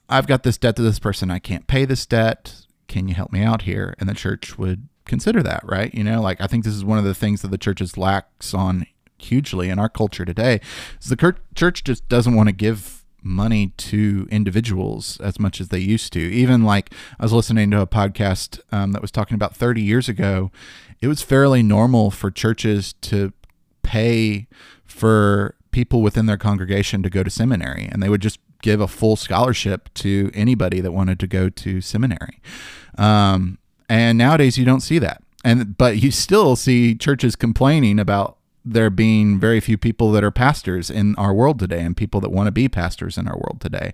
I've got this debt to this person. I can't pay this debt. Can you help me out here? And the church would consider that, right? You know, like I think this is one of the things that the churches lacks on hugely in our culture today is the church just doesn't want to give money to individuals as much as they used to. Even like I was listening to a podcast um, that was talking about 30 years ago, it was fairly normal for churches to pay for people within their congregation to go to seminary, and they would just give a full scholarship to anybody that wanted to go to seminary. Um, and nowadays, you don't see that. And but you still see churches complaining about there being very few people that are pastors in our world today and people that want to be pastors in our world today.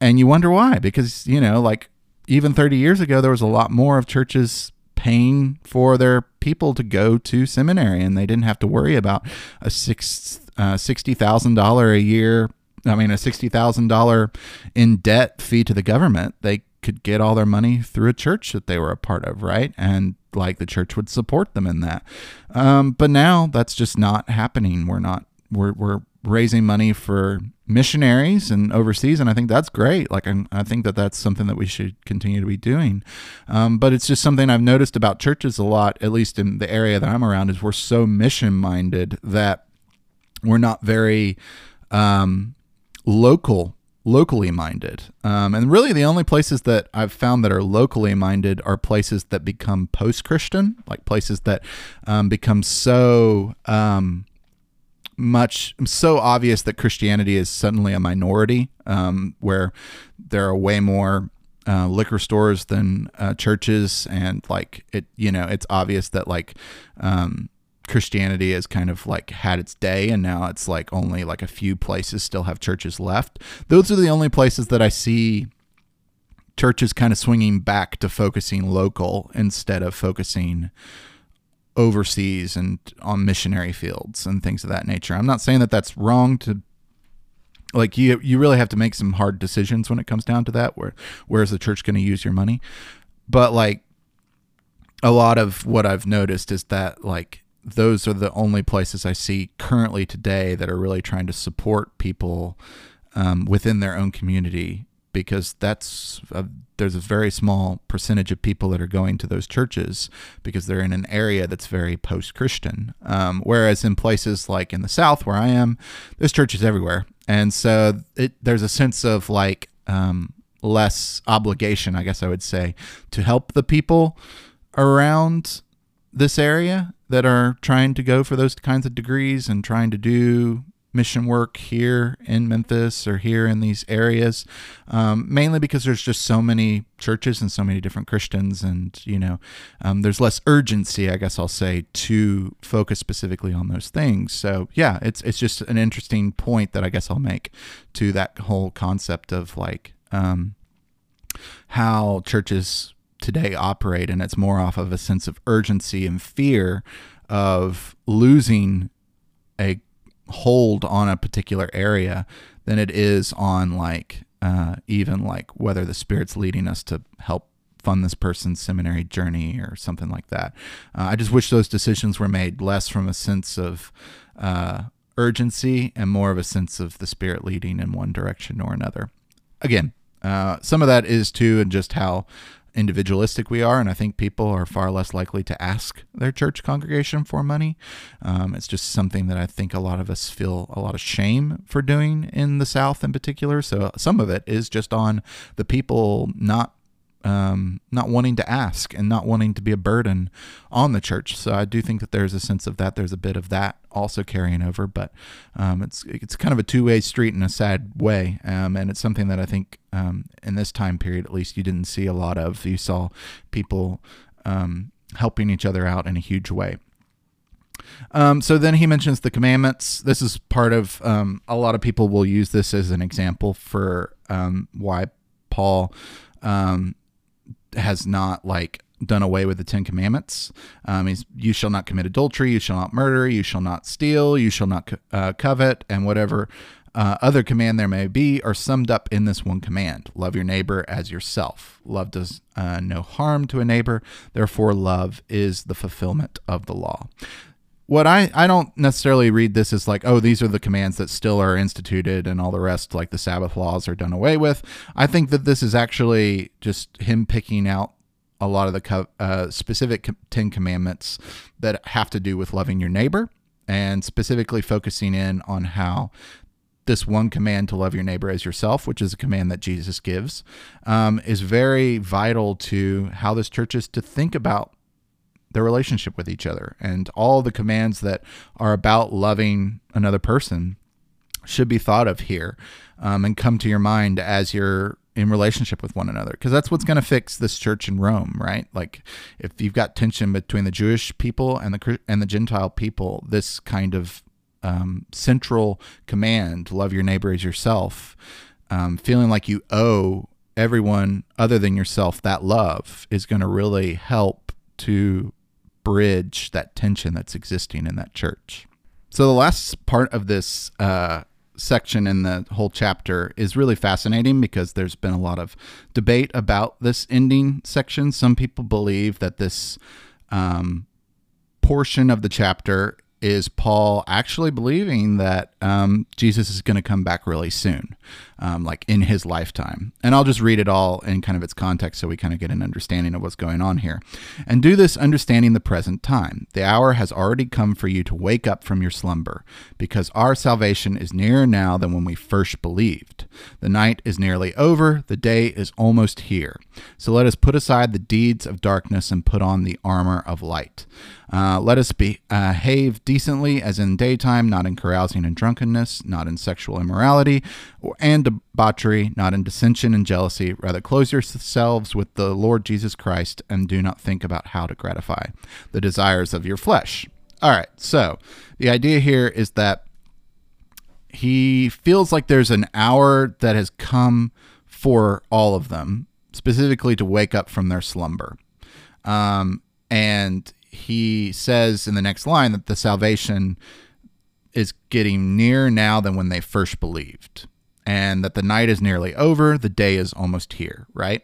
And you wonder why, because, you know, like even 30 years ago, there was a lot more of churches paying for their people to go to seminary and they didn't have to worry about a six, uh, $60,000 a year. I mean, a $60,000 in debt fee to the government. They could get all their money through a church that they were a part of, right? And like the church would support them in that. Um, but now that's just not happening. We're not. We're we're raising money for missionaries and overseas, and I think that's great. Like I'm, i think that that's something that we should continue to be doing. Um, but it's just something I've noticed about churches a lot, at least in the area that I'm around, is we're so mission minded that we're not very um, local locally minded. Um, and really, the only places that I've found that are locally minded are places that become post Christian, like places that um, become so um, much, so obvious that Christianity is suddenly a minority, um, where there are way more. Uh, liquor stores than uh, churches, and like it, you know, it's obvious that like um, Christianity has kind of like had its day and now it's like only like a few places still have churches left. Those are the only places that I see churches kind of swinging back to focusing local instead of focusing overseas and on missionary fields and things of that nature. I'm not saying that that's wrong to like you you really have to make some hard decisions when it comes down to that where where's the church going to use your money? But like a lot of what I've noticed is that like those are the only places I see currently today that are really trying to support people um, within their own community because that's a, there's a very small percentage of people that are going to those churches because they're in an area that's very post-Christian. Um, whereas in places like in the South, where I am, there's churches everywhere, and so it, there's a sense of like um, less obligation, I guess I would say, to help the people around this area that are trying to go for those kinds of degrees and trying to do mission work here in Memphis or here in these areas, um, mainly because there's just so many churches and so many different Christians, and you know, um, there's less urgency, I guess I'll say, to focus specifically on those things. So yeah, it's it's just an interesting point that I guess I'll make to that whole concept of like um, how churches today operate, and it's more off of a sense of urgency and fear of losing a hold on a particular area than it is on like uh, even like whether the spirit's leading us to help fund this person's seminary journey or something like that. Uh, I just wish those decisions were made less from a sense of uh, urgency and more of a sense of the spirit leading in one direction or another. Again, uh, some of that is too, and just how individualistic we are, and I think people are far less likely to ask their church congregation for money. Um, it's just something that I think a lot of us feel a lot of shame for doing in the South in particular. So some of it is just on the people not um, not wanting to ask and not wanting to be a burden on the church. So I do think that there's a sense of that. There's a bit of that also carrying over, but um, it's it's kind of a two way street in a sad way, um, and it's something that I think um, in this time period, at least, you didn't see a lot of. You saw people um, helping each other out in a huge way. Um, so then he mentions the commandments. This is part of um, a lot of people will use this as an example for um, why Paul um, has not like done away with the Ten Commandments. Um, he's, you shall not commit adultery, you shall not murder, you shall not steal, you shall not uh, covet, and whatever uh, other command there may be are summed up in this one command love your neighbor as yourself. Love does uh, no harm to a neighbor, therefore, love is the fulfillment of the law. What I, I don't necessarily read this as like, oh, these are the commands that still are instituted and all the rest, like the Sabbath laws, are done away with. I think that this is actually just him picking out a lot of the uh, specific Ten Commandments that have to do with loving your neighbor and specifically focusing in on how this one command to love your neighbor as yourself, which is a command that Jesus gives, um, is very vital to how this church is to think about their relationship with each other. And all the commands that are about loving another person should be thought of here um, and come to your mind as you're in relationship with one another because that's what's going to fix this church in Rome, right? Like if you've got tension between the Jewish people and the and the Gentile people, this kind of um, central command, love your neighbor as yourself, um, feeling like you owe everyone other than yourself that love is going to really help to bridge that tension that's existing in that church. So the last part of this uh, section in the whole chapter is really fascinating because there's been a lot of debate about this ending section. Some people believe that this um, portion of the chapter is Paul actually believing that um, Jesus is going to come back really soon, um, like in his lifetime. And I'll just read it all in kind of its context so we kind of get an understanding of what's going on here. And do this understanding the present time. The hour has already come for you to wake up from your slumber, because our salvation is nearer now than when we first believed. The night is nearly over, the day is almost here. So let us put aside the deeds of darkness and put on the armor of light. Uh, let us behave decently as in daytime, not in carousing and drunkenness, not in sexual immorality and debauchery, not in dissension and jealousy. Rather, close yourselves with the Lord Jesus Christ and do not think about how to gratify the desires of your flesh. All right, so the idea here is that he feels like there's an hour that has come for all of them, specifically to wake up from their slumber. Um, and he says in the next line that the salvation is getting nearer now than when they first believed, and that the night is nearly over, the day is almost here, right?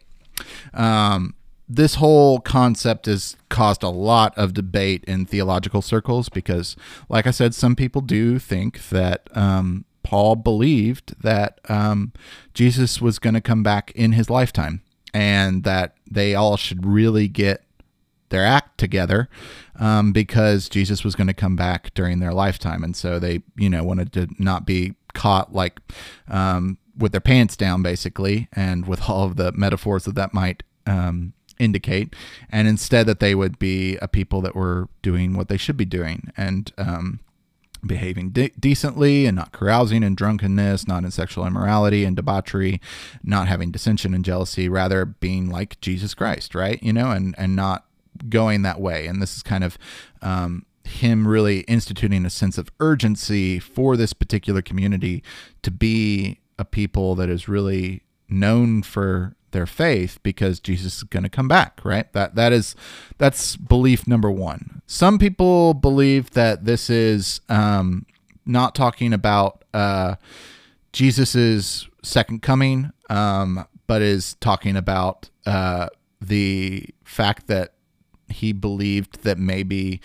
Um, this whole concept has caused a lot of debate in theological circles because, like I said, some people do think that um, Paul believed that um, Jesus was going to come back in his lifetime and that they all should really get their act together um, because Jesus was going to come back during their lifetime. And so they, you know, wanted to not be caught like um, with their pants down, basically, and with all of the metaphors that that might um, indicate. And instead, that they would be a people that were doing what they should be doing. And, um, behaving de- decently and not carousing in drunkenness, not in sexual immorality and debauchery, not having dissension and jealousy, rather being like Jesus Christ, right? You know, and and not going that way. And this is kind of um, him really instituting a sense of urgency for this particular community to be a people that is really known for their faith because Jesus is going to come back, right? That that is that's belief number 1. Some people believe that this is um, not talking about uh, Jesus's second coming, um, but is talking about uh, the fact that he believed that maybe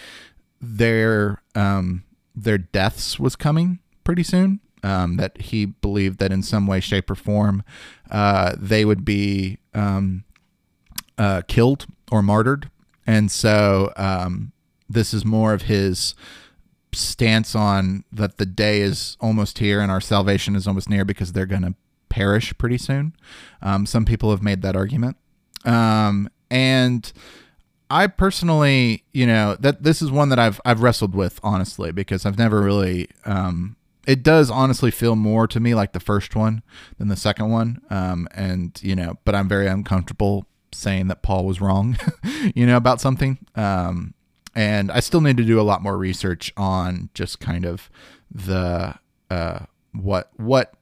their um, their deaths was coming pretty soon. Um, that he believed that in some way, shape, or form, uh, they would be um, uh, killed or martyred, and so um, this is more of his stance on that the day is almost here and our salvation is almost near because they're going to perish pretty soon. Um, some people have made that argument, um, and I personally, you know, that this is one that I've I've wrestled with honestly because I've never really um it does honestly feel more to me like the first one than the second one. Um and you know, but I'm very uncomfortable saying that Paul was wrong, you know, about something. Um and I still need to do a lot more research on just kind of the uh what what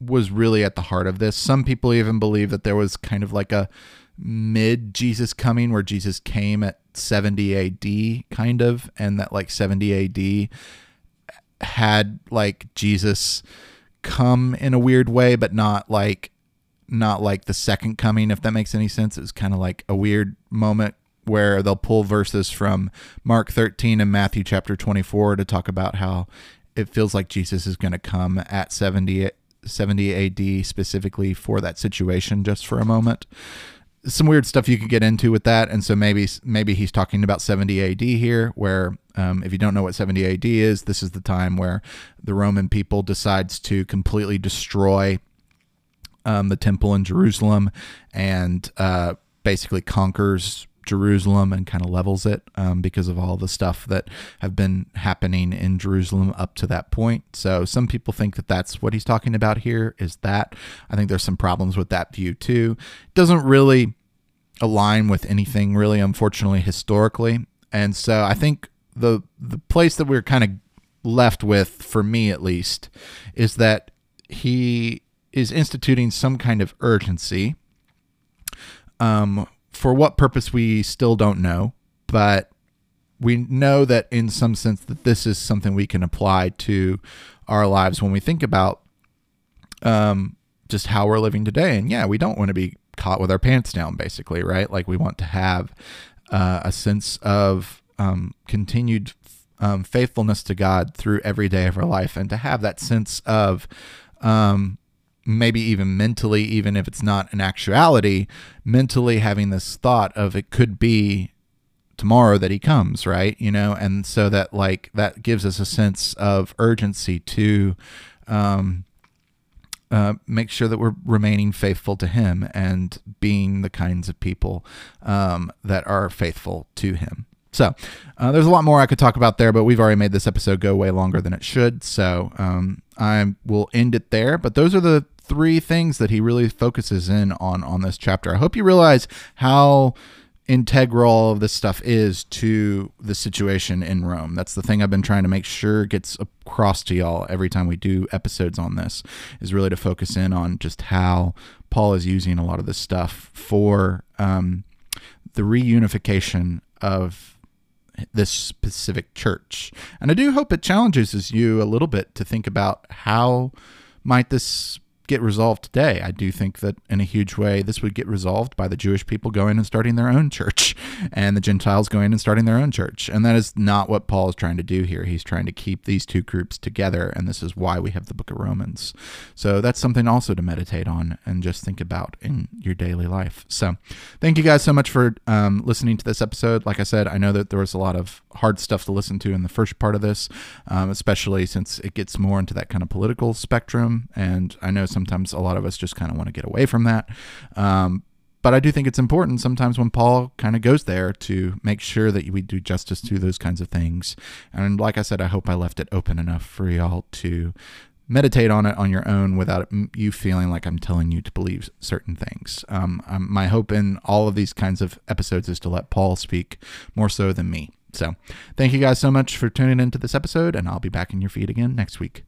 was really at the heart of this. Some people even believe that there was kind of like a mid Jesus coming where Jesus came at 70 AD kind of and that like 70 AD had like Jesus come in a weird way but not like not like the second coming if that makes any sense. It was kind of like a weird moment where they'll pull verses from Mark 13 and Matthew chapter 24 to talk about how it feels like Jesus is going to come at 70 70 AD specifically for that situation just for a moment some weird stuff you could get into with that, and so maybe maybe he's talking about 70 AD here, where um, if you don't know what 70 AD is, this is the time where the Roman people decides to completely destroy um, the temple in Jerusalem and uh, basically conquers Jerusalem and kind of levels it um, because of all the stuff that have been happening in Jerusalem up to that point. So some people think that that's what he's talking about here is that. I think there's some problems with that view too. Doesn't really align with anything really, unfortunately, historically. And so I think the the place that we're kind of left with, for me at least, is that he is instituting some kind of urgency. Um, for what purpose we still don't know, but we know that in some sense that this is something we can apply to our lives when we think about um, just how we're living today. And yeah, we don't want to be caught with our pants down, basically, right? Like we want to have uh, a sense of um, continued um, faithfulness to God through every day of our life, and to have that sense of um, maybe even mentally, even if it's not an actuality, mentally having this thought of it could be tomorrow that he comes, right? You know, and so that like that gives us a sense of urgency to um, uh, make sure that we're remaining faithful to Him and being the kinds of people um, that are faithful to Him. So uh, there's a lot more I could talk about there, but we've already made this episode go way longer than it should. So um, I will end it there. But those are the three things that he really focuses in on on this chapter. I hope you realize how integral all of this stuff is to the situation in Rome. That's the thing I've been trying to make sure gets across to y'all every time we do episodes on this is really to focus in on just how Paul is using a lot of this stuff for um, the reunification of this specific church. And I do hope it challenges you a little bit to think about how might this get resolved today. I do think that in a huge way, this would get resolved by the Jewish people going and starting their own church and the Gentiles going and starting their own church. And that is not what Paul is trying to do here. He's trying to keep these two groups together, and this is why we have the book of Romans. So that's something also to meditate on and just think about in your daily life. So thank you guys so much for um, listening to this episode. Like I said, I know that there was a lot of hard stuff to listen to in the first part of this, um, especially since it gets more into that kind of political spectrum. And I know sometimes a lot of us just kind of want to get away from that. Um, but I do think it's important sometimes when Paul kind of goes there to make sure that we do justice to those kinds of things. And like I said, I hope I left it open enough for y'all to meditate on it on your own without you feeling like I'm telling you to believe certain things. Um, um, my hope in all of these kinds of episodes is to let Paul speak more so than me. So, thank you guys so much for tuning into this episode, and I'll be back in your feed again next week.